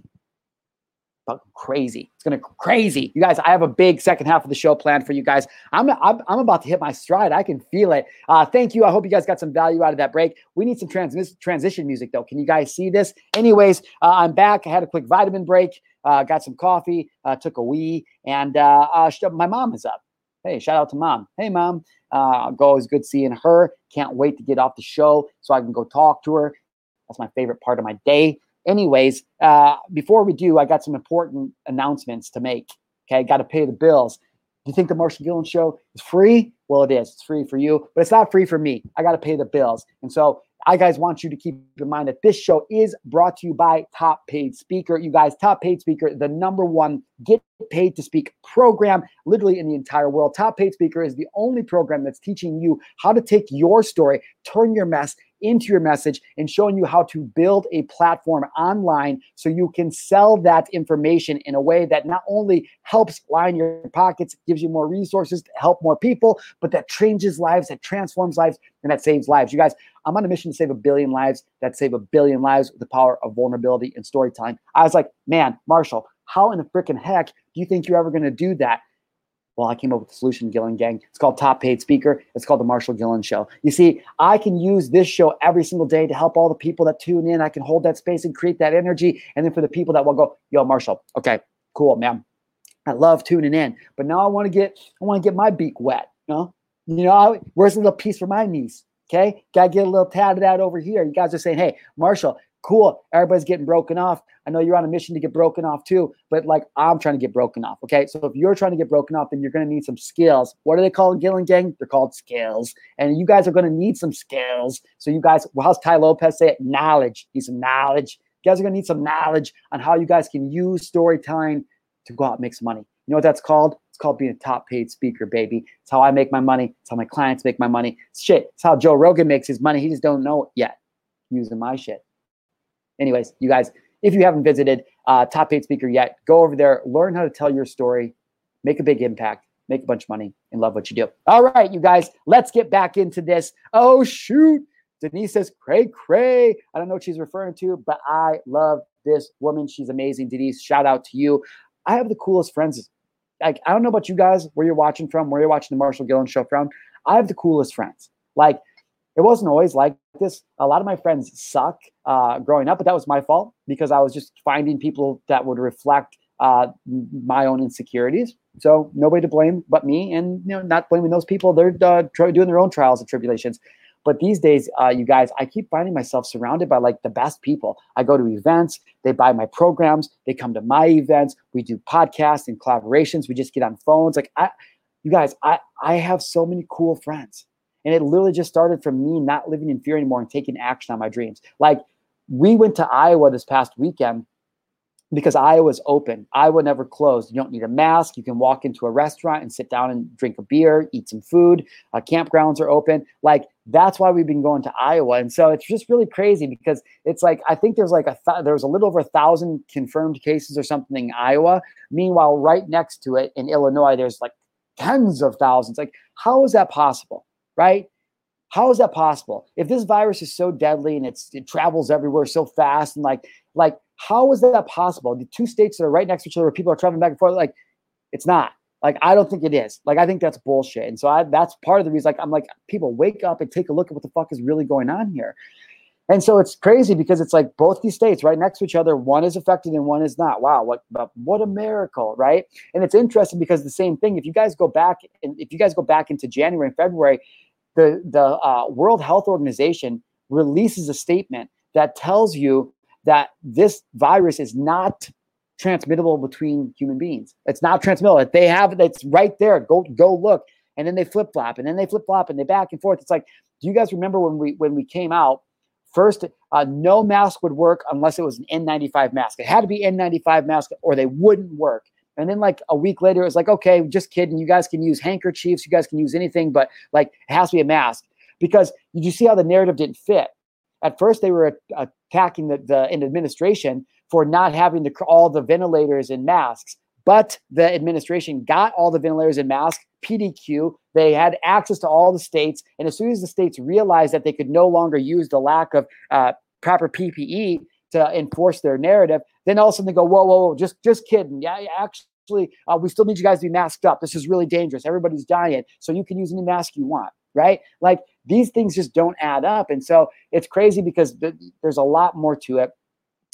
crazy. It's gonna crazy. You guys, I have a big second half of the show planned for you guys. I'm I'm, I'm about to hit my stride. I can feel it. Uh, thank you. I hope you guys got some value out of that break. We need some trans- transition music though. Can you guys see this? Anyways, uh, I'm back. I had a quick vitamin break. Uh, got some coffee. Uh, took a wee, and uh, uh, my mom is up. Hey, shout out to mom. Hey, mom. Uh, go. It's good seeing her. Can't wait to get off the show so I can go talk to her. That's my favorite part of my day anyways, uh, before we do, I got some important announcements to make. Okay, got to pay the bills. Do you think the Marshal Gillen show is free? Well, it is. It's free for you, but it's not free for me. I got to pay the bills. And so I guys want you to keep in mind that this show is brought to you by Top Paid Speaker. You guys, Top Paid Speaker, the number one get paid to speak program literally in the entire world. Top Paid Speaker is the only program that's teaching you how to take your story, turn your mess into your message and showing you how to build a platform online so you can sell that information in a way that not only helps line your pockets, gives you more resources to help more people, but that changes lives, that transforms lives, and that saves lives. You guys, I'm on a mission to save a billion lives, that save a billion lives with the power of vulnerability and storytelling. I was like, man, Marshal, how in the freaking heck do you think you're ever going to do that? Well, I came up with the solution, Gillen Gang. It's called Top Paid Speaker. It's called the Marshal Gillen Show. You see, I can use this show every single day to help all the people that tune in. I can hold that space and create that energy. And then for the people that will go, yo, Marshal, okay, cool, man. I love tuning in, but now I want to get, I want to get my beak wet. You know, you know, where's a little piece for my niece? Okay, gotta get a little tatted out over here. You guys are saying, hey, Marshal, cool. Everybody's getting broken off. I know you're on a mission to get broken off too, but like I'm trying to get broken off. Okay. So if you're trying to get broken off, then you're going to need some skills. What are they called, Gillen Gang? They're called skills. And you guys are going to need some skills. So you guys, well, how's Tai Lopez say it? Knowledge. Some knowledge. You guys are going to need some knowledge on how you guys can use storytelling to go out and make some money. You know what that's called? It's called being a top paid speaker, baby. It's how I make my money. It's how my clients make my money. Shit. It's how Joe Rogan makes his money. He just don't know it yet using my shit. Anyways, you guys, if you haven't visited uh, Top Paid Speaker yet, go over there, learn how to tell your story, make a big impact, make a bunch of money, and love what you do. All right, you guys, let's get back into this. Oh, shoot. Denise says, cray, cray. I don't know what she's referring to, but I love this woman. She's amazing. Denise, shout out to you. I have the coolest friends. Like, I don't know about you guys, where you're watching from, where you're watching the Marshal Gillen show from. I have the coolest friends. Like, it wasn't always like this. A lot of my friends suck uh, growing up, but that was my fault because I was just finding people that would reflect uh, my own insecurities. So nobody to blame but me, and you know, not blaming those people. They're uh, doing their own trials and tribulations. But these days, uh, you guys, I keep finding myself surrounded by like the best people. I go to events, they buy my programs, they come to my events. We do podcasts and collaborations. We just get on phones. Like I, you guys, I I have so many cool friends. And it literally just started from me not living in fear anymore and taking action on my dreams. Like we went to Iowa this past weekend because Iowa's open. Iowa never closed. You don't need a mask. You can walk into a restaurant and sit down and drink a beer, eat some food. Uh, campgrounds are open. Like that's why we've been going to Iowa. And so it's just really crazy because it's like I think there's like a th- there's a little over a thousand confirmed cases or something in Iowa. Meanwhile, right next to it in Illinois, there's like tens of thousands. Like how is that possible? Right? How is that possible? If this virus is so deadly and it's it travels everywhere so fast and like like how is that possible? The two states that are right next to each other, where people are traveling back and forth, like it's not. Like I don't think it is. Like I think that's bullshit. And so I, that's part of the reason. Like I'm like, people wake up and take a look at what the fuck is really going on here. And so it's crazy because it's like both these states right next to each other, one is affected and one is not. Wow, what what a miracle, right? And it's interesting because the same thing. If you guys go back and if you guys go back into January and February, the the uh, World Health Organization releases a statement that tells you that this virus is not transmittable between human beings. It's not transmittable. They have it's right there. Go go look. And then they flip flop, and then they flip flop, and they back and forth. It's like, do you guys remember when we when we came out? First, uh, no mask would work unless it was an N95 mask. It had to be N95 mask, or they wouldn't work. And then like a week later, it was like, okay, just kidding. You guys can use handkerchiefs. You guys can use anything, but like it has to be a mask because did you see how the narrative didn't fit? At first, they were attacking the, the administration for not having the, all the ventilators and masks, but the administration got all the ventilators and masks. PDQ, they had access to all the states, and as soon as the states realized that they could no longer use the lack of uh, proper PPE to enforce their narrative, then all of a sudden they go, "Whoa, whoa, whoa! Just, just kidding. Yeah, actually, uh, we still need you guys to be masked up. This is really dangerous. Everybody's dying, so you can use any mask you want." Right? Like these things just don't add up. And so it's crazy because th- there's a lot more to it.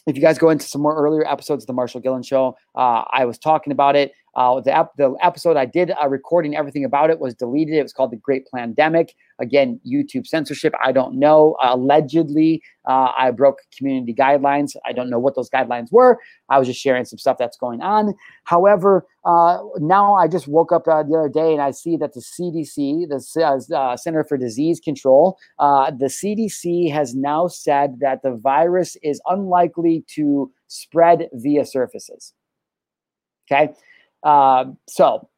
If you guys go into some more earlier episodes of the Marshal Gillen Show, uh, I was talking about it. Uh, the, the episode I did uh, recording everything about it was deleted. It was called The Great Pandemic. Again, YouTube censorship. I don't know. allegedly, uh, I broke community guidelines. I don't know what those guidelines were. I was just sharing some stuff that's going on. However, uh, now I just woke up uh, the other day and I see that the CDC, the uh, Center for Disease Control, the CDC has now said that the virus is unlikely to spread via surfaces. Okay. Uh, so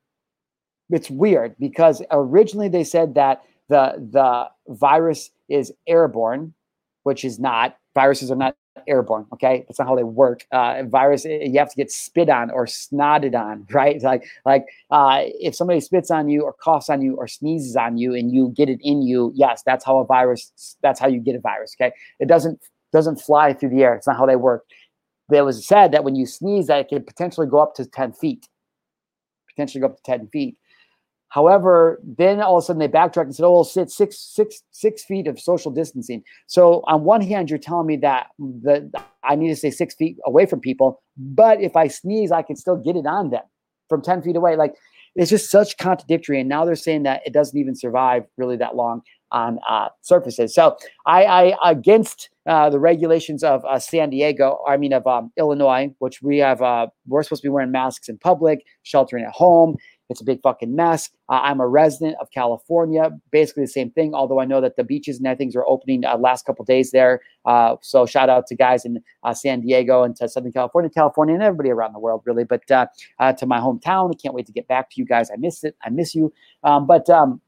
it's weird because originally they said that the the virus is airborne, which is not. Viruses are not airborne. Okay, that's not how they work. Uh, virus, eh, you have to get spit on or snotted on, right? Like like uh, if somebody spits on you or coughs on you or sneezes on you and you get it in you, yes, that's how a virus. That's how you get a virus. Okay, it doesn't doesn't fly through the air. It's not how they work. It was said that when you sneeze, that it could potentially go up to ten feet potentially go up to 10 feet. However, then all of a sudden they backtrack and said, "Oh, sit six, six, six feet of social distancing." So on one hand, you're telling me that the I need to stay six feet away from people, but if I sneeze, I can still get it on them from ten feet away. Like it's just such contradictory. And now they're saying that it doesn't even survive really that long on uh, surfaces. So I, I against uh, the regulations of uh, San Diego, I mean of um, Illinois, which we have, uh, we're supposed to be wearing masks in public, sheltering at home. It's a big fucking mess. Uh, I'm a resident of California, basically the same thing. Although I know that the beaches and things are opening uh, last couple days there. So shout out to guys in San Diego and to Southern California, California, and everybody around the world, really. But to my hometown, I can't wait to get back to you guys. I miss it. I miss you. Um, but um,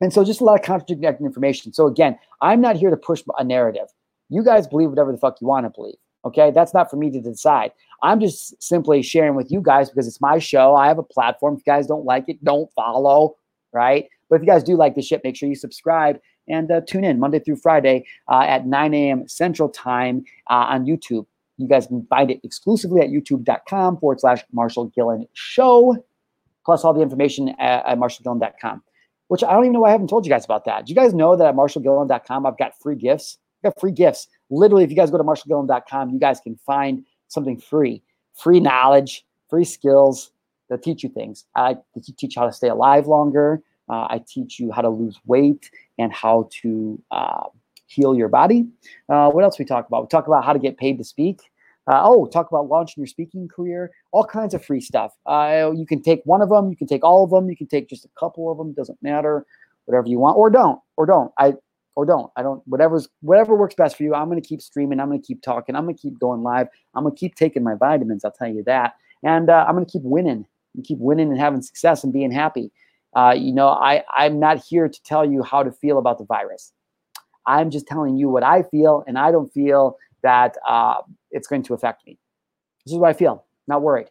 and so just a lot of contradicting information. So again, I'm not here to push a narrative. You guys believe whatever the fuck you want to believe. Okay. That's not for me to decide. I'm just simply sharing with you guys because it's my show. I have a platform. If you guys don't like it, don't follow. Right. But if you guys do like this shit, make sure you subscribe and uh, tune in Monday through Friday uh, at 9 a.m. Central Time uh, on YouTube. You guys can find it exclusively at youtube.com forward slash Marshal Gillen Show, plus all the information at, at marshalgillen.com, which I don't even know why I haven't told you guys about that. Do you guys know that at marshalgillen.com I've got free gifts? got free gifts. Literally, if you guys go to marshalgillen.com, you guys can find something free, free knowledge, free skills that teach you things. I teach how to stay alive longer. Uh, I teach you how to lose weight and how to uh, heal your body. Uh, what else we talk about? We talk about how to get paid to speak. Uh, oh, talk about launching your speaking career. All kinds of free stuff. Uh, you can take one of them. You can take all of them. You can take just a couple of them. Doesn't matter. Whatever you want, or don't, or don't. I or don't. I don't. Whatever's whatever works best for you. I'm gonna keep streaming. I'm gonna keep talking. I'm gonna keep going live. I'm gonna keep taking my vitamins. I'll tell you that. And uh, I'm gonna keep winning and keep winning and having success and being happy. Uh, you know, I I'm not here to tell you how to feel about the virus. I'm just telling you what I feel, and I don't feel that uh, it's going to affect me. This is what I feel. Not worried.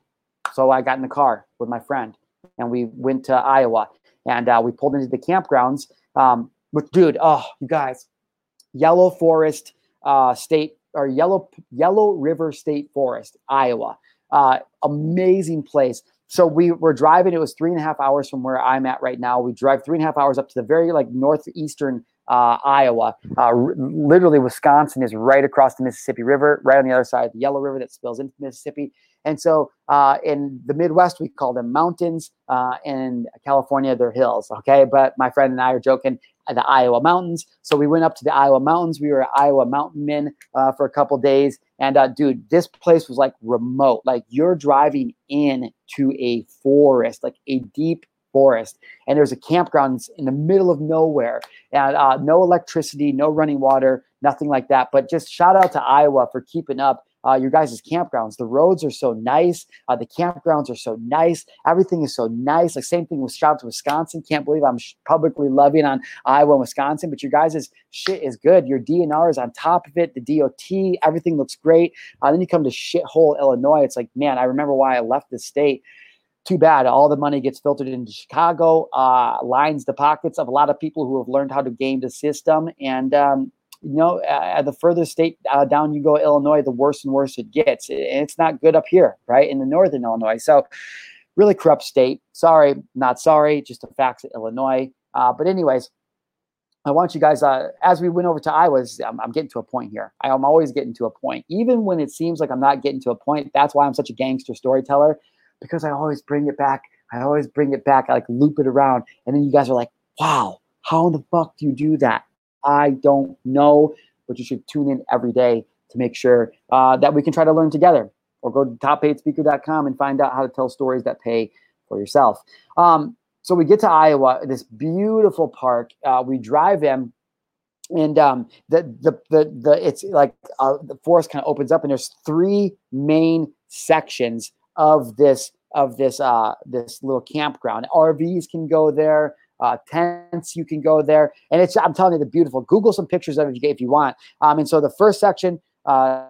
So I got in the car with my friend, and we went to Iowa, and uh, we pulled into the campgrounds. Um, but dude, oh, you guys, Yellow Forest uh, State or Yellow Yellow River State Forest, Iowa. Uh, amazing place. So we were driving. It was three and a half hours from where I'm at right now. We drive three and a half hours up to the very like northeastern uh, Iowa. Uh, r- literally, Wisconsin is right across the Mississippi River, right on the other side of the Yellow River that spills into Mississippi. And so uh, in the Midwest, we call them mountains. Uh, in California, they're hills. Okay. But my friend and I are joking the Iowa mountains. So we went up to the Iowa mountains. We were Iowa mountain men uh, for a couple days. And uh, dude, this place was like remote. Like you're driving in to a forest, like a deep forest. And there's a campground in the middle of nowhere and uh, no electricity, no running water, nothing like that. But just shout out to Iowa for keeping up uh, your guys' campgrounds. The roads are so nice. Uh, the campgrounds are so nice. Everything is so nice. Like same thing with shout out to Wisconsin. Can't believe I'm sh- publicly loving on Iowa and Wisconsin, but your guys' shit is good. Your DNR is on top of it. The DOT, everything looks great. Uh, then you come to shithole Illinois. It's like, man, I remember why I left the state too bad. All the money gets filtered into Chicago, uh, lines the pockets of a lot of people who have learned how to game the system. And um, you know, uh, the further state uh, down you go, Illinois, the worse and worse it gets. And it's not good up here, right in the northern Illinois. So, really corrupt state. Sorry, not sorry. Just the facts of Illinois. Uh, but anyways, I want you guys, uh, as we went over to Iowa, I'm, I'm, getting to a point here. I, am always getting to a point, even when it seems like I'm not getting to a point. That's why I'm such a gangster storyteller, because I always bring it back. I always bring it back. I like loop it around, and then you guys are like, "Wow, how the fuck do you do that?" I don't know, but you should tune in every day to make sure uh, that we can try to learn together. Or go to toppaidspeaker.com and find out how to tell stories that pay for yourself. Um, so we get to Iowa, this beautiful park. Uh, we drive in, and um, the, the the the it's like uh, the forest kind of opens up, and there's three main sections of this of this uh, this little campground. RVs can go there uh, tents. You can go there, and it's I'm telling you, the beautiful. Google some pictures of it if you want. Um, and so the first section, uh,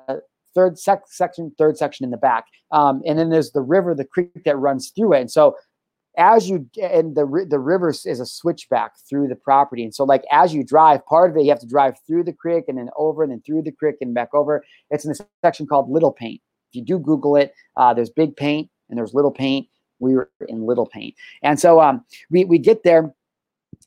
third sec- section, third section in the back, um, and then there's the river, the creek that runs through it. And so as you and the the river is a switchback through the property, and so like as you drive, part of it you have to drive through the creek and then over and then through the creek and back over. It's in a section called Little Paint. If you do Google it, uh, there's Big Paint and there's Little Paint. We were in Little Paint, and so um, we we get there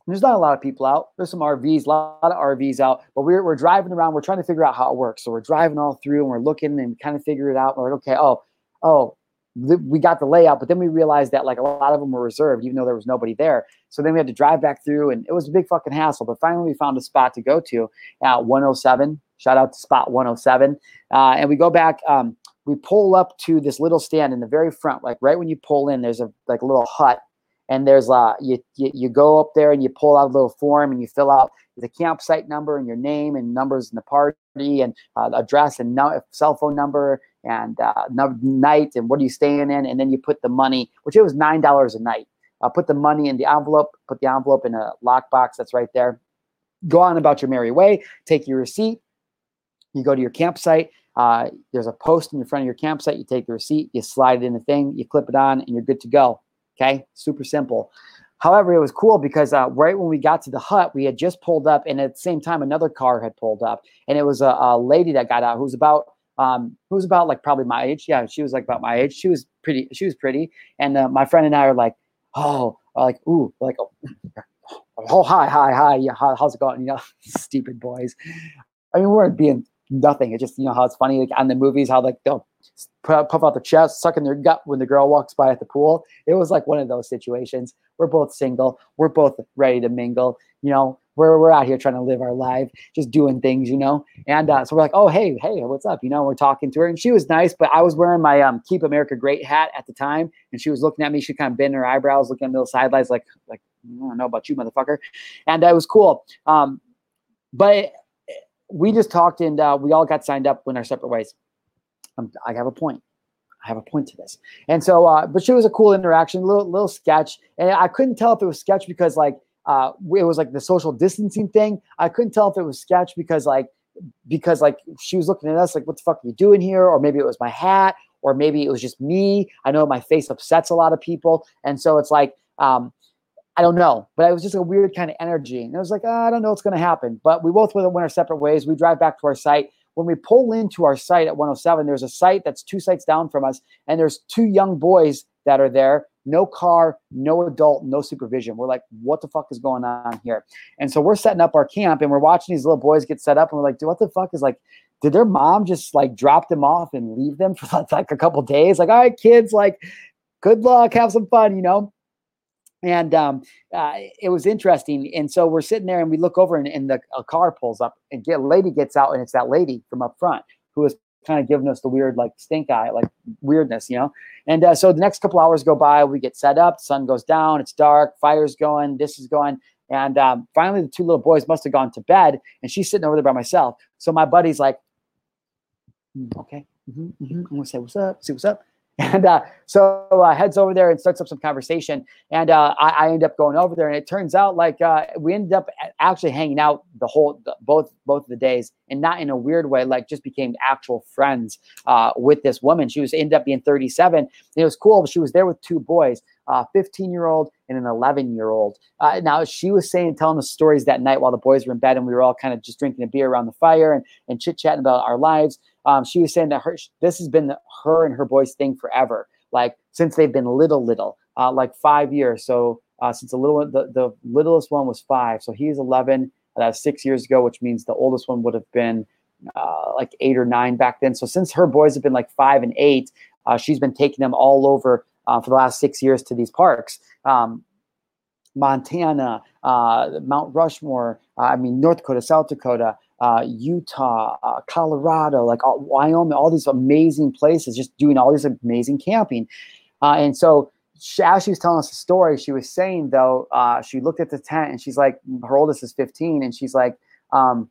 there's not a lot of people out. There's some RVs, a lot of RVs out, but we're, we're driving around. We're trying to figure out how it works. So we're driving all through and we're looking and kind of figure it out. We're like, okay, oh, oh, we got the layout, but then we realized that like a lot of them were reserved, even though there was nobody there. So then we had to drive back through, and it was a big fucking hassle. But finally, we found a spot to go to at 107. Shout out to spot 107, uh, and we go back. Um, we pull up to this little stand in the very front, like right when you pull in. There's a like a little hut and there's a you, you, you go up there and you pull out a little form and you fill out the campsite number and your name and numbers in the party and uh, address and no, cell phone number and uh, night and what are you staying in and then you put the money which it was nine dollars a night uh, put the money in the envelope put the envelope in a lockbox that's right there go on about your merry way take your receipt you go to your campsite uh, there's a post in the front of your campsite you take the receipt you slide it in the thing you clip it on and you're good to go Okay, super simple. However, it was cool because uh, right when we got to the hut, we had just pulled up, and at the same time, another car had pulled up, and it was a, a lady that got out who was about um, who was about like probably my age. Yeah, she was like about my age. She was pretty. She was pretty, and uh, my friend and I are like, oh, like ooh, like oh, oh hi, hi, hi, yeah, how, how's it going? You know, stupid boys. I mean, we weren't being nothing. It's just you know how it's funny like on the movies how like they'll puff out their chest, suck in their gut when the girl walks by at the pool. It was like one of those situations. We're both single. We're both ready to mingle. You know, we're we're out here trying to live our life, just doing things. You know, and uh, so we're like, oh hey hey, what's up? You know, we're talking to her, and she was nice, but I was wearing my um Keep America Great hat at the time, and she was looking at me. She kind of bent her eyebrows, looking at me little sidelines, like like I don't know about you, motherfucker. And that was cool. Um, but we just talked and uh, we all got signed up in our separate ways. Um, I have a point. I have a point to this. And so, uh, but she was a cool interaction, little little sketch, and I couldn't tell if it was sketch because like uh, it was like the social distancing thing. I couldn't tell if it was sketch because like because like she was looking at us like, what the fuck are you doing here? Or maybe it was my hat, or maybe it was just me. I know my face upsets a lot of people, and so it's like. Um, I don't know, but it was just a weird kind of energy. And it was like, oh, I don't know what's going to happen. But we both went our separate ways. We drive back to our site when we pull into our site at 107, there's a site that's two sites down from us, and there's two young boys that are there. No car, no adult, no supervision. We're like, what the fuck is going on here? And so we're setting up our camp and we're watching these little boys get set up, and we're like, dude, what the fuck is like, did their mom just like drop them off and leave them for like a couple days? Like, all right, kids, like, good luck, have some fun, you know? And um, uh, it was interesting. And so we're sitting there, and we look over, and, and the a car pulls up, and get, a lady gets out, and it's that lady from up front who is kind of giving us the weird, like stink eye, like weirdness, you know. And uh, so the next couple hours go by, we get set up, sun goes down, it's dark, fire's going, this is going. And um, finally, the two little boys must have gone to bed, and she's sitting over there by myself. So my buddy's like, mm, okay, mm-hmm, mm-hmm. I'm gonna say what's up, see what's up. And uh, so uh, heads over there and starts up some conversation. And uh, I, I, end up going over there, and it turns out like uh, we ended up actually hanging out the whole the, both both of the days, and not in a weird way, like just became actual friends uh, with this woman. She was ended up being 37. And it was cool. She was there with two boys. Uh, 15 year old and an 11 year old. Uh, now she was saying, telling the stories that night while the boys were in bed and we were all kind of just drinking a beer around the fire and, and chit chatting about our lives um, she was saying that her this has been her and her boys thing forever, like since they've been little, little, uh, like five years. So uh, since the little the, the littlest one was five, so he's 11. That's six years ago, which means the oldest one would have been uh, like eight or nine back then. So since her boys have been like five and eight, uh, she's been taking them all over uh, for the last six years to these parks. Um, Montana, uh, Mount Rushmore, I mean, North Dakota, South Dakota, uh, Utah, uh, Colorado, like all, Wyoming, all these amazing places, just doing all this amazing camping. Uh, and so, she, as she was telling us the story, she was saying though, uh, she looked at the tent and she's like, her oldest is 15, and she's like, um,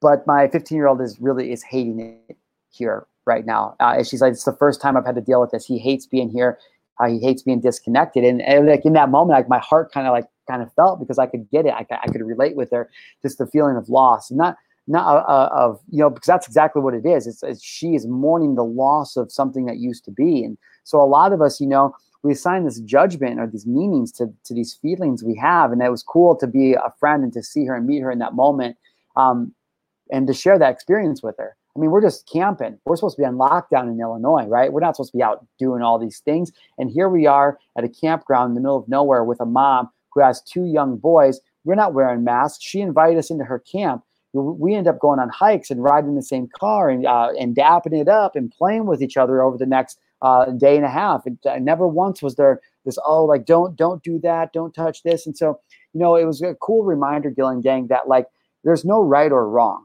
but my 15 year old is really is hating it here right now. Uh, and she's like, it's the first time I've had to deal with this. He hates being here. Uh, he hates being disconnected. And, and like in that moment, like my heart kind of like kind of felt because I could get it. I, I could relate with her, just the feeling of loss. And not not uh, uh, of you know because that's exactly what it is. It's, it's, she is mourning the loss of something that used to be, and so a lot of us, you know, we assign this judgment or these meanings to to these feelings we have, and it was cool to be a friend and to see her and meet her in that moment, um, and to share that experience with her. I mean, we're just camping. We're supposed to be on lockdown in Illinois, right? We're not supposed to be out doing all these things. And here we are at a campground in the middle of nowhere with a mom who has two young boys. We're not wearing masks. She invited us into her camp we end up going on hikes and riding the same car and uh, and dapping it up and playing with each other over the next uh, day and a half. And uh, never once was there this oh like don't don't do that, don't touch this. And so you know it was a cool reminder, Gillen Gang, that like there's no right or wrong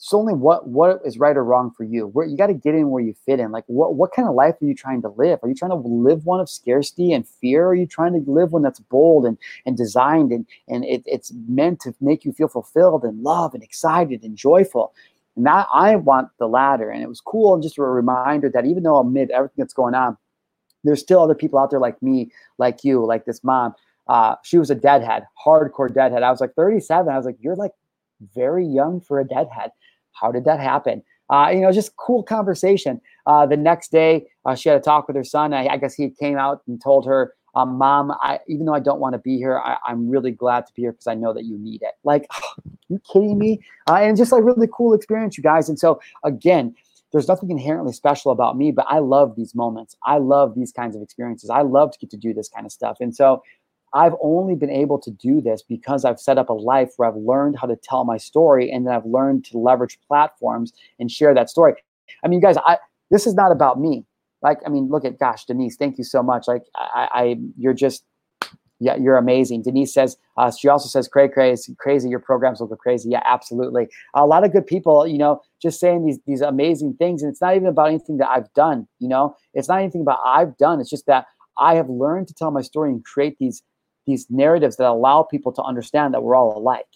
it's only what what is right or wrong for you. Where you got to get in where you fit in. Like what what kind of life are you trying to live? Are you trying to live one of scarcity and fear? Are you trying to live one that's bold and and designed and and it, it's meant to make you feel fulfilled and love and excited and joyful? And that I want the latter. And it was cool and just a reminder that even though amid everything that's going on, there's still other people out there like me, like you, like this mom. Uh, she was a deadhead, hardcore deadhead. I was like 37. I was like, you're like very young for a deadhead how did that happen? Uh, you know, just cool conversation. Uh, the next day, uh, she had a talk with her son. I, I, guess he came out and told her, um, "Mom, I, even though I don't want to be here, I, am really glad to be here because I know that you need it." Like, you kidding me? Uh, and just like really cool experience, you guys. And so again, there's nothing inherently special about me, but I love these moments. I love these kinds of experiences. I love to get to do this kind of stuff. And so I've only been able to do this because I've set up a life where I've learned how to tell my story and then I've learned to leverage platforms and share that story. I mean, guys, I this is not about me. Like, I mean, look at gosh, Denise, thank you so much. Like, I, I you're just, yeah, you're amazing. Denise says, uh, she also says, cray cray, crazy. Your programs look crazy. Yeah, absolutely. A lot of good people, you know, just saying these these amazing things, and it's not even about anything that I've done. You know, it's not anything about I've done. It's just that I have learned to tell my story and create these these narratives that allow people to understand that we're all alike.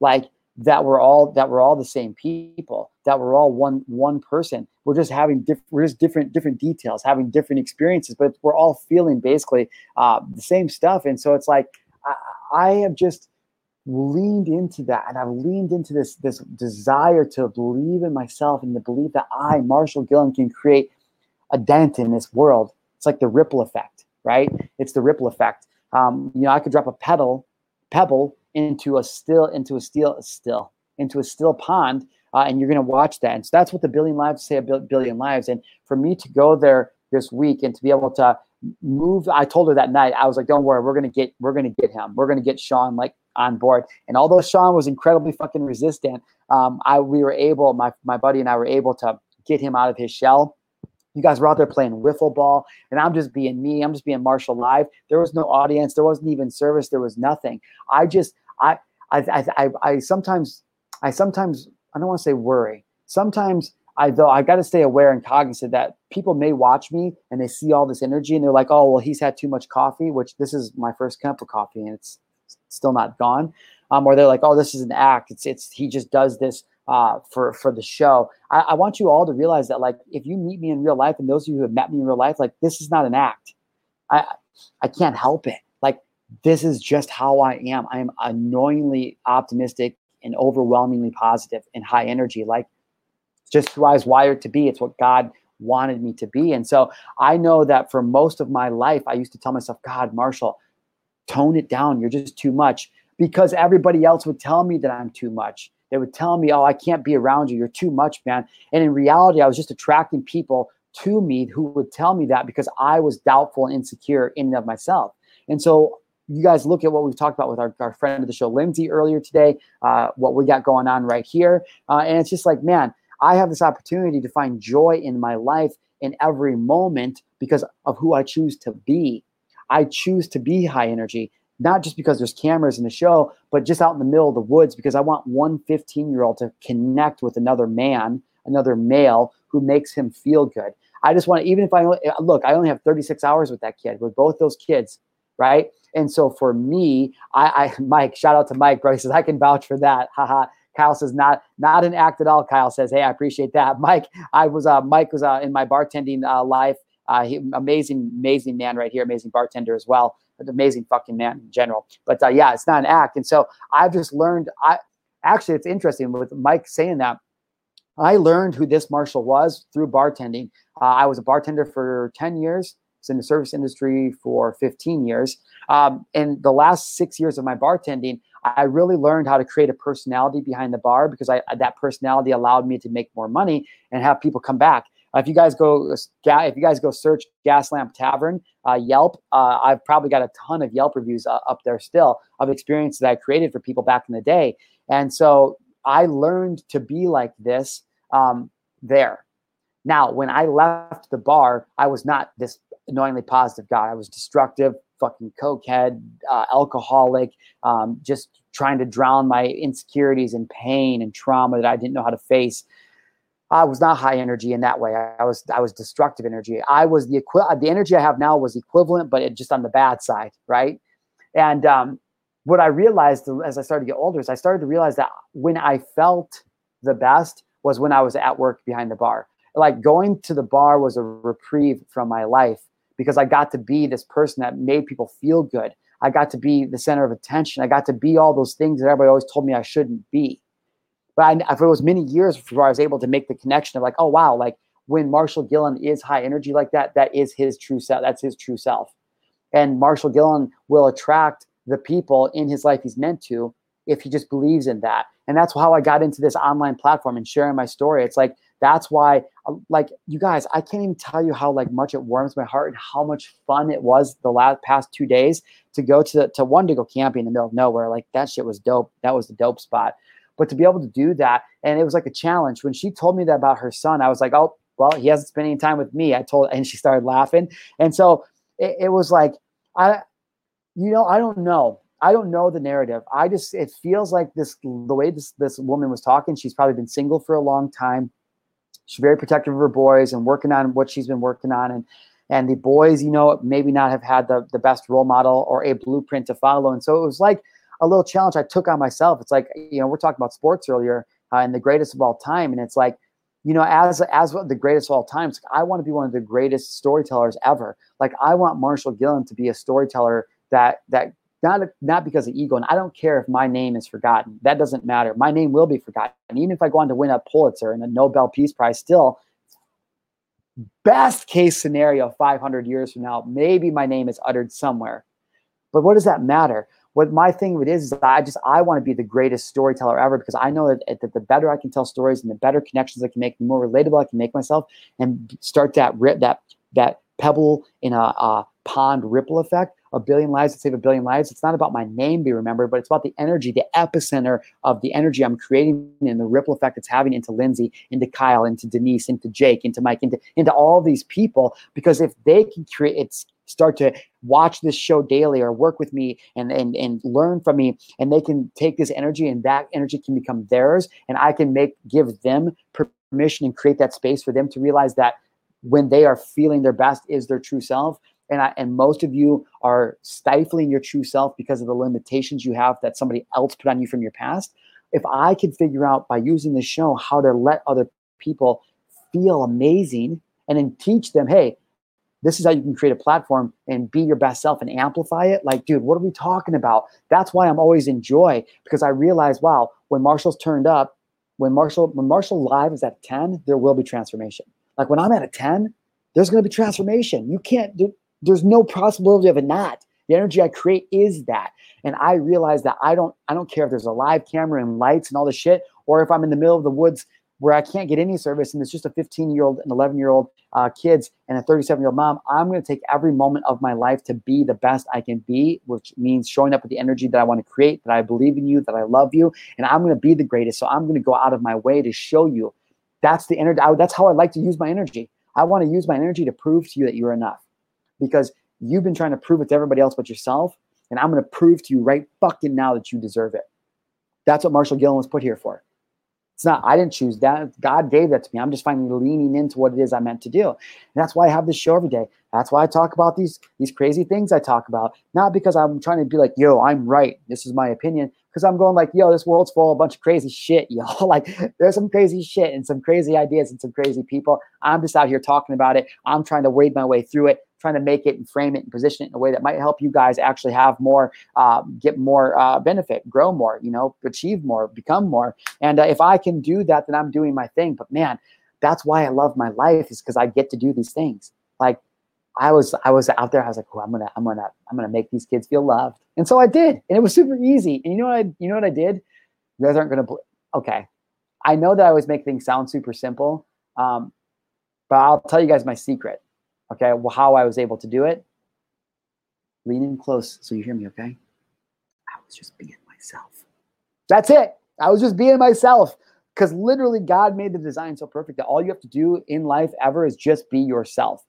Like that we're all that we're all the same people that we're all one one person. We're just having different we're just different different details having different experiences but we're all feeling basically uh, the same stuff. And so it's like I, I have just leaned into that and I've leaned into this this desire to believe in myself and to believe that I Marshal Gillen can create a dent in this world. It's like the ripple effect right? It's the ripple effect um, you know I could drop a pedal pebble into a still into a steel still into a still pond uh, and you're going to watch that. And so that's what the billion lives say a billion lives. And for me to go there this week and to be able to move i told her that night i was like don't worry we're going to get we're going to get him. We're going to get sean like on board. And although sean was incredibly fucking resistant um, i we were able my, my buddy and i were able to get him out of his shell you guys were out there playing wiffle ball, and I'm just being me. I'm just being Marshal live. There was no audience. There wasn't even service. There was nothing. I just, I, I, I, I, sometimes, I sometimes, I don't want to say worry. Sometimes I, though, I got to stay aware and cognizant that people may watch me and they see all this energy and they're like, oh, well, he's had too much coffee, which this is my first cup of coffee and it's still not gone. Um, or they're like, oh, this is an act. It's, it's, he just does this uh, for for the show. I, I, want you all to realize that, like, if you meet me in real life, and those of you who have met me in real life, like, this is not an act. I I can't help it. Like, this is just how I am. I am annoyingly optimistic and overwhelmingly positive and high energy. Like, just who I was wired to be. It's what God wanted me to be. And so I know that for most of my life, I used to tell myself, God, Marshal, tone it down. You're just too much because everybody else would tell me that I'm too much. They would tell me, "Oh, I can't be around you. You're too much, man." And in reality, I was just attracting people to me who would tell me that because I was doubtful and insecure in and of myself. And so you guys look at what we've talked about with our, our friend of the show, Lindsey, earlier today, uh, what we got going on right here. Uh, and it's just like, man, I have this opportunity to find joy in my life in every moment because of who I choose to be. I choose to be high energy not just because there's cameras in the show, but just out in the middle of the woods because I want one 15 year old to connect with another man, another male who makes him feel good. I just want to, even if I look, I only have 36 hours with that kid, with both those kids, right? And so for me, I, I Mike, shout out to Mike, bro. He says I can vouch for that. Haha. Kyle says not not an act at all. Kyle says, hey, I appreciate that. Mike, I was uh, Mike was uh, in my bartending uh, life. Uh, he, amazing, amazing man right here, amazing bartender as well an amazing fucking man in general. But uh, yeah, it's not an act. And so I've just learned. I actually, it's interesting with Mike saying that. I learned who this Marshal was through bartending. Uh, I was a bartender for 10 years. Was in the service industry for 15 years. Um, in the last six years of my bartending, I really learned how to create a personality behind the bar because I, that personality allowed me to make more money and have people come back. Uh, if you guys go, if you guys go search Gas Lamp Tavern, uh, Yelp, uh, I've probably got a ton of Yelp reviews uh, up there still of experience that I created for people back in the day. And so I learned to be like this um, there. Now, when I left the bar, I was not this annoyingly positive guy. I was destructive, fucking cokehead, uh, alcoholic, um, just trying to drown my insecurities and pain and trauma that I didn't know how to face. I was not high energy in that way. I was I was destructive energy. I was the equi- the energy I have now was equivalent, but it just on the bad side, right? And um, what I realized as I started to get older is I started to realize that when I felt the best was when I was at work behind the bar. Like going to the bar was a reprieve from my life because I got to be this person that made people feel good. I got to be the center of attention. I got to be all those things that everybody always told me I shouldn't be. But I, it was many years before I was able to make the connection of like, oh wow, like when Marshal Gillen is high energy like that, that is his true self. That's his true self. And Marshal Gillen will attract the people in his life he's meant to if he just believes in that. And that's how I got into this online platform and sharing my story. It's like that's why uh, like you guys, I can't even tell you how like much it warms my heart and how much fun it was the last past 2 days to go to to one to go camping in the middle of nowhere. Like that shit was dope. That was the dope spot. But to be able to do that, and it was like a challenge. When she told me that about her son, I was like, oh, well, he hasn't spent any time with me. I told, and she started laughing. And so it, it was like, I, you know, I don't know. I don't know the narrative. I just it feels like this the way this this woman was talking. She's probably been single for a long time. She's very protective of her boys and working on what she's been working on. And and the boys, you know, maybe not have had the the best role model or a blueprint to follow. And so it was like a little challenge I took on myself. It's like, you know, we're talking about sports earlier uh, and the greatest of all time. And it's like, you know, as as the greatest of all times, I want to be one of the greatest storytellers ever. Like I want Marshal Gillen to be a storyteller that that not not because of ego, and I don't care if my name is forgotten. That doesn't matter. My name will be forgotten, and even if I go on to win a Pulitzer and a Nobel Peace Prize, still best case scenario 500 years from now maybe my name is uttered somewhere but what does that matter what my thing with is, is I just I want to be the greatest storyteller ever because I know that, that the better I can tell stories and the better connections I can make, the more relatable I can make myself, and start that rip that that pebble in a, a pond ripple effect. A billion lives to save a billion lives. It's not about my name be remembered, but it's about the energy, the epicenter of the energy I'm creating and the ripple effect it's having into Lindsey, into Kyle, into Denise, into Jake, into Mike, into into all these people. Because if they can create, it's start to watch this show daily or work with me and, and, and learn from me and they can take this energy and that energy can become theirs and i can make give them permission and create that space for them to realize that when they are feeling their best is their true self and I, and most of you are stifling your true self because of the limitations you have that somebody else put on you from your past. If i can figure out by using this show how to let other people feel amazing and then teach them hey this is how you can create a platform and be your best self and amplify it. Like, dude, what are we talking about? That's why I'm always in joy because I realize, wow, when Marshal's turned up, when Marshal when Marshal live is at 10, there will be transformation. Like when I'm at a 10, there's to be transformation. You can't do there's no possibility of it not. The energy I create is that. And I realize that I don't I don't care if there's a live camera and lights and all the shit, or if I'm in the middle of the woods where I can't get any service and it's just a 15 year old and 11 year old uh, kids and a 37 year old mom, I'm going to take every moment of my life to be the best I can be, which means showing up with the energy that I want to create, that I believe in you, that I love you, and I'm going to be the greatest. So I'm going to go out of my way to show you. That's the energy. That's how I like to use my energy. I want to use my energy to prove to you that you're enough because you've been trying to prove it to everybody else but yourself. And I'm going to prove to you right fucking now that you deserve it. That's what Marshal Gillen was put here for. It's not, I didn't choose that. God gave that to me. I'm just finally leaning into what it is I'm meant to do. And that's why I have this show every day. That's why I talk about these, these crazy things I talk about. Not because I'm trying to be like, yo, I'm right. This is my opinion. Because I'm going like, yo, this world's full of a bunch of crazy shit, yo. like there's some crazy shit and some crazy ideas and some crazy people. I'm just out here talking about it. I'm trying to wade my way through it trying to make it and frame it and position it in a way that might help you guys actually have more, uh, get more uh, benefit, grow more, you know, achieve more, become more. And uh, if I can do that, then I'm doing my thing. But man, that's why I love my life is because I get to do these things. Like I was, I was out there. I was like, oh, I'm gonna, I'm gonna, I'm gonna make these kids feel loved. And so I did, and it was super easy. And you know what? I, you know what I did? You guys aren't gonna. Bl- okay, I know that I always make things sound super simple, um, but I'll tell you guys my secret. Okay, well, how I was able to do it. Lean in close so you hear me, okay? I was just being myself. That's it. I was just being myself because literally God made the design so perfect that all you have to do in life ever is just be yourself.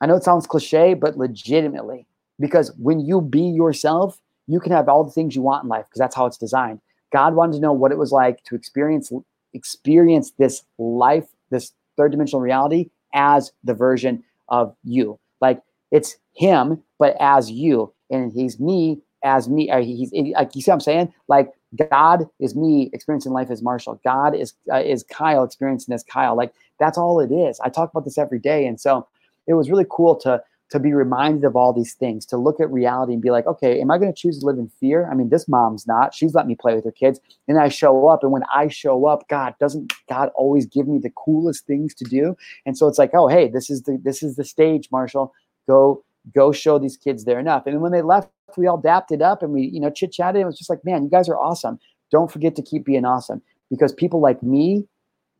I know it sounds cliche, but legitimately, because when you be yourself, you can have all the things you want in life because that's how it's designed. God wanted to know what it was like to experience experience this life, this third dimensional reality as the version of you. Like it's him, but as you, and he's me as me. he's like you see what I'm saying? Like God is me experiencing life as Marshal. God is uh, is Kyle experiencing as Kyle. Like that's all it is. I talk about this every day, and so it was really cool to to be reminded of all these things, to look at reality and be like, okay, am I going to choose to live in fear? I mean, this mom's not. She's let me play with her kids. And I show up. And when I show up, God, doesn't God always give me the coolest things to do? And so it's like, oh, hey, this is the this is the stage, Marshal. Go, go show these kids they're enough. And when they left, we all dapped it up and we, you know, chit-chatted. It was just like, man, you guys are awesome. Don't forget to keep being awesome. Because people like me,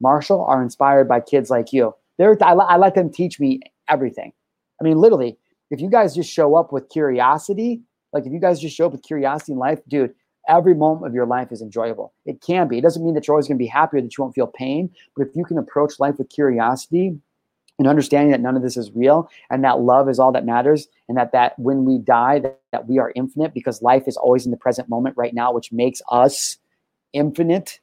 Marshal, are inspired by kids like you. They're I, I let them teach me everything I mean, literally, if you guys just show up with curiosity, like if you guys just show up with curiosity in life, dude, every moment of your life is enjoyable. It can be. It doesn't mean that you're always going to be happy or that you won't feel pain, but if you can approach life with curiosity and understanding that none of this is real and that love is all that matters and that that when we die that, that we are infinite because life is always in the present moment right now which makes us infinite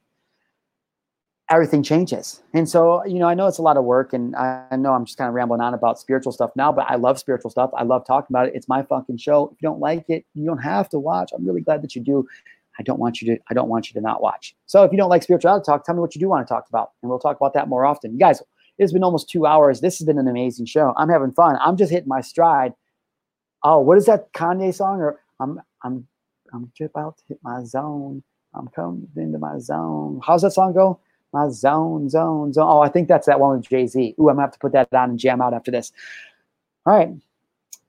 everything changes. And so, you know, I know it's a lot of work and I, I know I'm just kind of rambling on about spiritual stuff now, but I love spiritual stuff. I love talking about it. It's my fucking show. If you don't like it, you don't have to watch. I'm really glad that you do. I don't want you to, I don't want you to not watch. So if you don't like spirituality talk, tell me what you do want to talk about. And we'll talk about that more often. You guys, it's been almost two hours. This has been an amazing show. I'm having fun. I'm just hitting my stride. Oh, what is that Kanye song? Or I'm, I'm, I'm about to hit my zone. I'm coming into my zone. How's that song go? My zone, zone, zone. Oh, I think that's that one with Jay Z. Ooh, I'm gonna have to put that on and jam out after this. All right,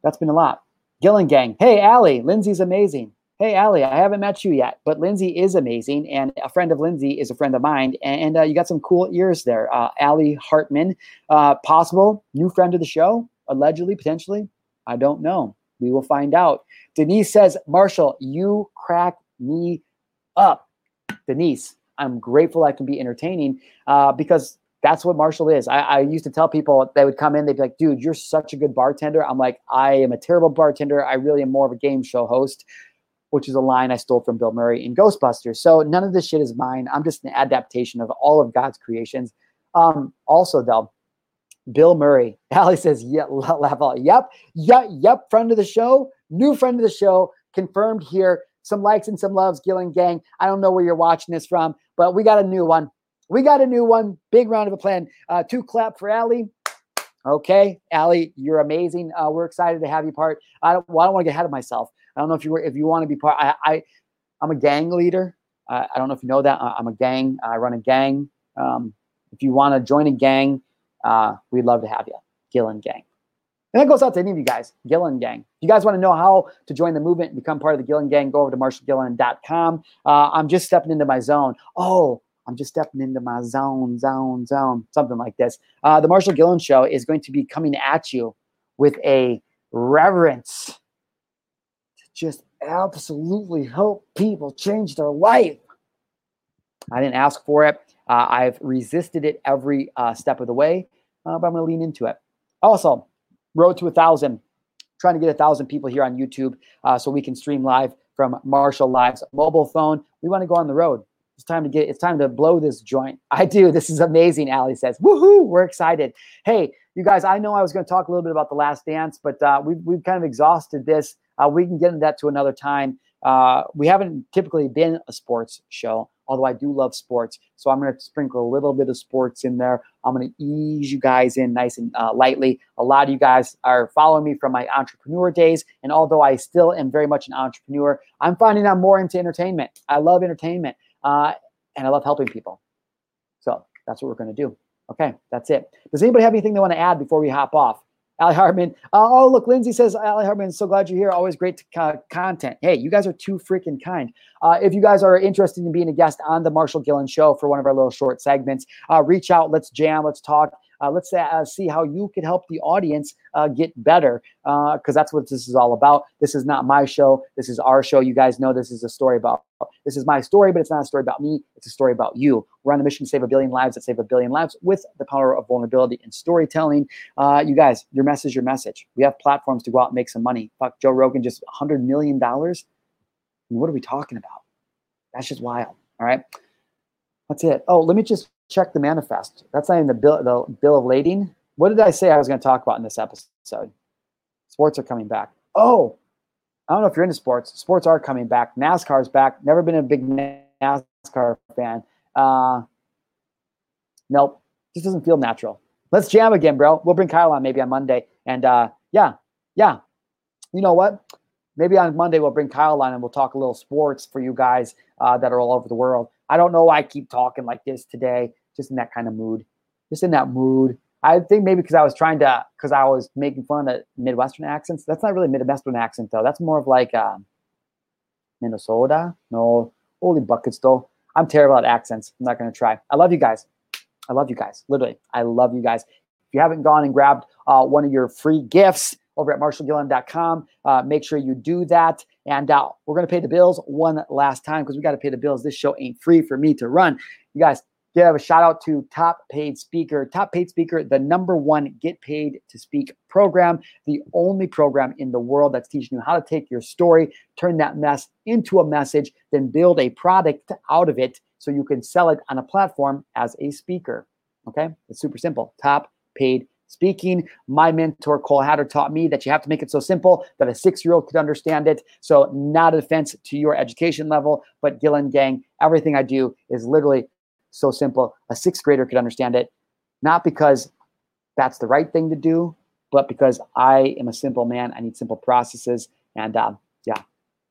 that's been a lot. Gillen Gang. Hey, Allie, Lindsey's amazing. Hey, Allie, I haven't met you yet, but Lindsey is amazing, and a friend of Lindsey is a friend of mine, and, uh, you got some cool ears there. Uh, Allie Hartman, uh, possible new friend of the show, allegedly, potentially. I don't know. We will find out. Denise says, Marshal, you crack me up. Denise, I'm grateful I can be entertaining uh, because that's what Marshal is. I, I, used to tell people they would come in, they'd be like, dude, you're such a good bartender. I'm like, I am a terrible bartender. I really am more of a game show host, which is a line I stole from Bill Murray in Ghostbusters. So none of this shit is mine. I'm just an adaptation of all of God's creations. Um, also, though, Bill Murray, Allie says, yeah, laugh all. Yep, yep, yep, friend of the show, new friend of the show, confirmed here some likes and some loves, Gillen Gang. I don't know where you're watching this from, but we got a new one. We got a new one. Big round of applause. Uh, two clap for Allie. Okay, Allie, you're amazing. Uh, we're excited to have you part. I don't, well, I don't want to get ahead of myself. I don't know if you were, if you want to be part. I, I I'm a gang leader. Uh, I don't know if you know that. I'm a gang. I run a gang. Um, if you want to join a gang, uh, we'd love to have you. Gillen Gang. And that goes out to any of you guys, Gillen Gang. If you guys want to know how to join the movement and become part of the Gillen Gang, go over to marshalgillen.com. Uh, I'm just stepping into my zone. Oh, I'm just stepping into my zone, zone, zone, something like this. Uh, the Marshal Gillen Show is going to be coming at you with a reverence to just absolutely help people change their life. I didn't ask for it. Uh, I've resisted it every uh, step of the way, uh, but I'm going to lean into it. Also, road to a thousand, trying to get a thousand people here on YouTube uh, so we can stream live from Marshal Live's mobile phone. We want to go on the road. It's time to get. It's time to blow this joint. I do. This is amazing. Ali says, "Woohoo! We're excited." Hey, you guys. I know I was going to talk a little bit about the Last Dance, but uh, we've we've kind of exhausted this. Uh, we can get into that to another time. Uh, we haven't typically been a sports show, although I do love sports. So I'm going to sprinkle a little bit of sports in there. I'm going to ease you guys in nice and uh, lightly. A lot of you guys are following me from my entrepreneur days. And although I still am very much an entrepreneur, I'm finding I'm more into entertainment. I love entertainment uh, and I love helping people. So that's what we're going to do. Okay, that's it. Does anybody have anything they want to add before we hop off? Ali Hartman. Uh, oh, look, Lindsey says, Ali Hartman, so glad you're here. Always great to, content. Hey, you guys are too freaking kind. Uh, if you guys are interested in being a guest on the Marshal Gillen Show for one of our little short segments, uh, reach out. Let's jam. Let's talk. Uh, let's uh, see how you can help the audience uh, get better because uh, that's what this is all about. This is not my show. This is our show. You guys know this is a story about. This is my story, but it's not a story about me. It's a story about you. We're on a mission to save a billion lives that save a billion lives with the power of vulnerability and storytelling. Uh, you guys, your message, your message. We have platforms to go out and make some money. Fuck, Joe Rogan just $100 million. What are we talking about? That's just wild. All right. That's it. Oh, let me just check the manifest. That's not even the bill, the bill of lading. What did I say I was going to talk about in this episode? Sports are coming back. Oh, I don't know if you're into sports. Sports are coming back. NASCAR's back. Never been a big NASCAR fan. Uh, nope, just doesn't feel natural. Let's jam again, bro. We'll bring Kyle on maybe on Monday. And uh, yeah, yeah. You know what? Maybe on Monday we'll bring Kyle on and we'll talk a little sports for you guys uh, that are all over the world. I don't know why I keep talking like this today, just in that kind of mood, just in that mood. I think maybe because I was trying to, because I was making fun of Midwestern accents. That's not really Midwestern accent though. That's more of like uh, Minnesota. No, holy buckets though. I'm terrible at accents. I'm not to try. I love you guys. I love you guys. Literally, I love you guys. If you haven't gone and grabbed uh, one of your free gifts over at marshalgillen.com, uh, make sure you do that. And uh, we're to pay the bills one last time because we got to pay the bills. This show ain't free for me to run. You guys, give a shout out to Top Paid Speaker. Top Paid Speaker, the number one get paid to speak program, the only program in the world that's teaching you how to take your story, turn that mess into a message, then build a product out of it so you can sell it on a platform as a speaker. Okay, it's super simple. Top Paid speaking. My mentor, Cole Hatter, taught me that you have to make it so simple that a six year old could understand it. So, not a offense to your education level, but Gillen Gang, everything I do is literally so simple. A sixth grader could understand it, not because that's the right thing to do, but because I am a simple man. I need simple processes. And um, yeah,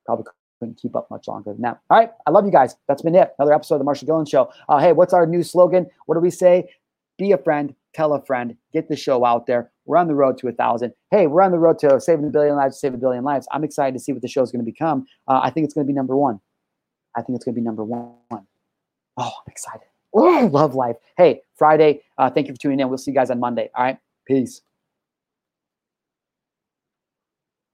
probably couldn't keep up much longer than that. All right. I love you guys. That's been it. Another episode of the Marshal Gillen Show. Uh, hey, what's our new slogan? What do we say? Be a friend, tell a friend, get the show out there. We're on the road to a thousand. Hey, we're on the road to saving a billion lives, save a billion lives. I'm excited to see what the show is going to become. Uh, I think it's going to be number one. I think it's going to be number one. Oh, I'm excited. Oh, love life. Hey, Friday. Uh, thank you for tuning in. We'll see you guys on Monday. All right. Peace.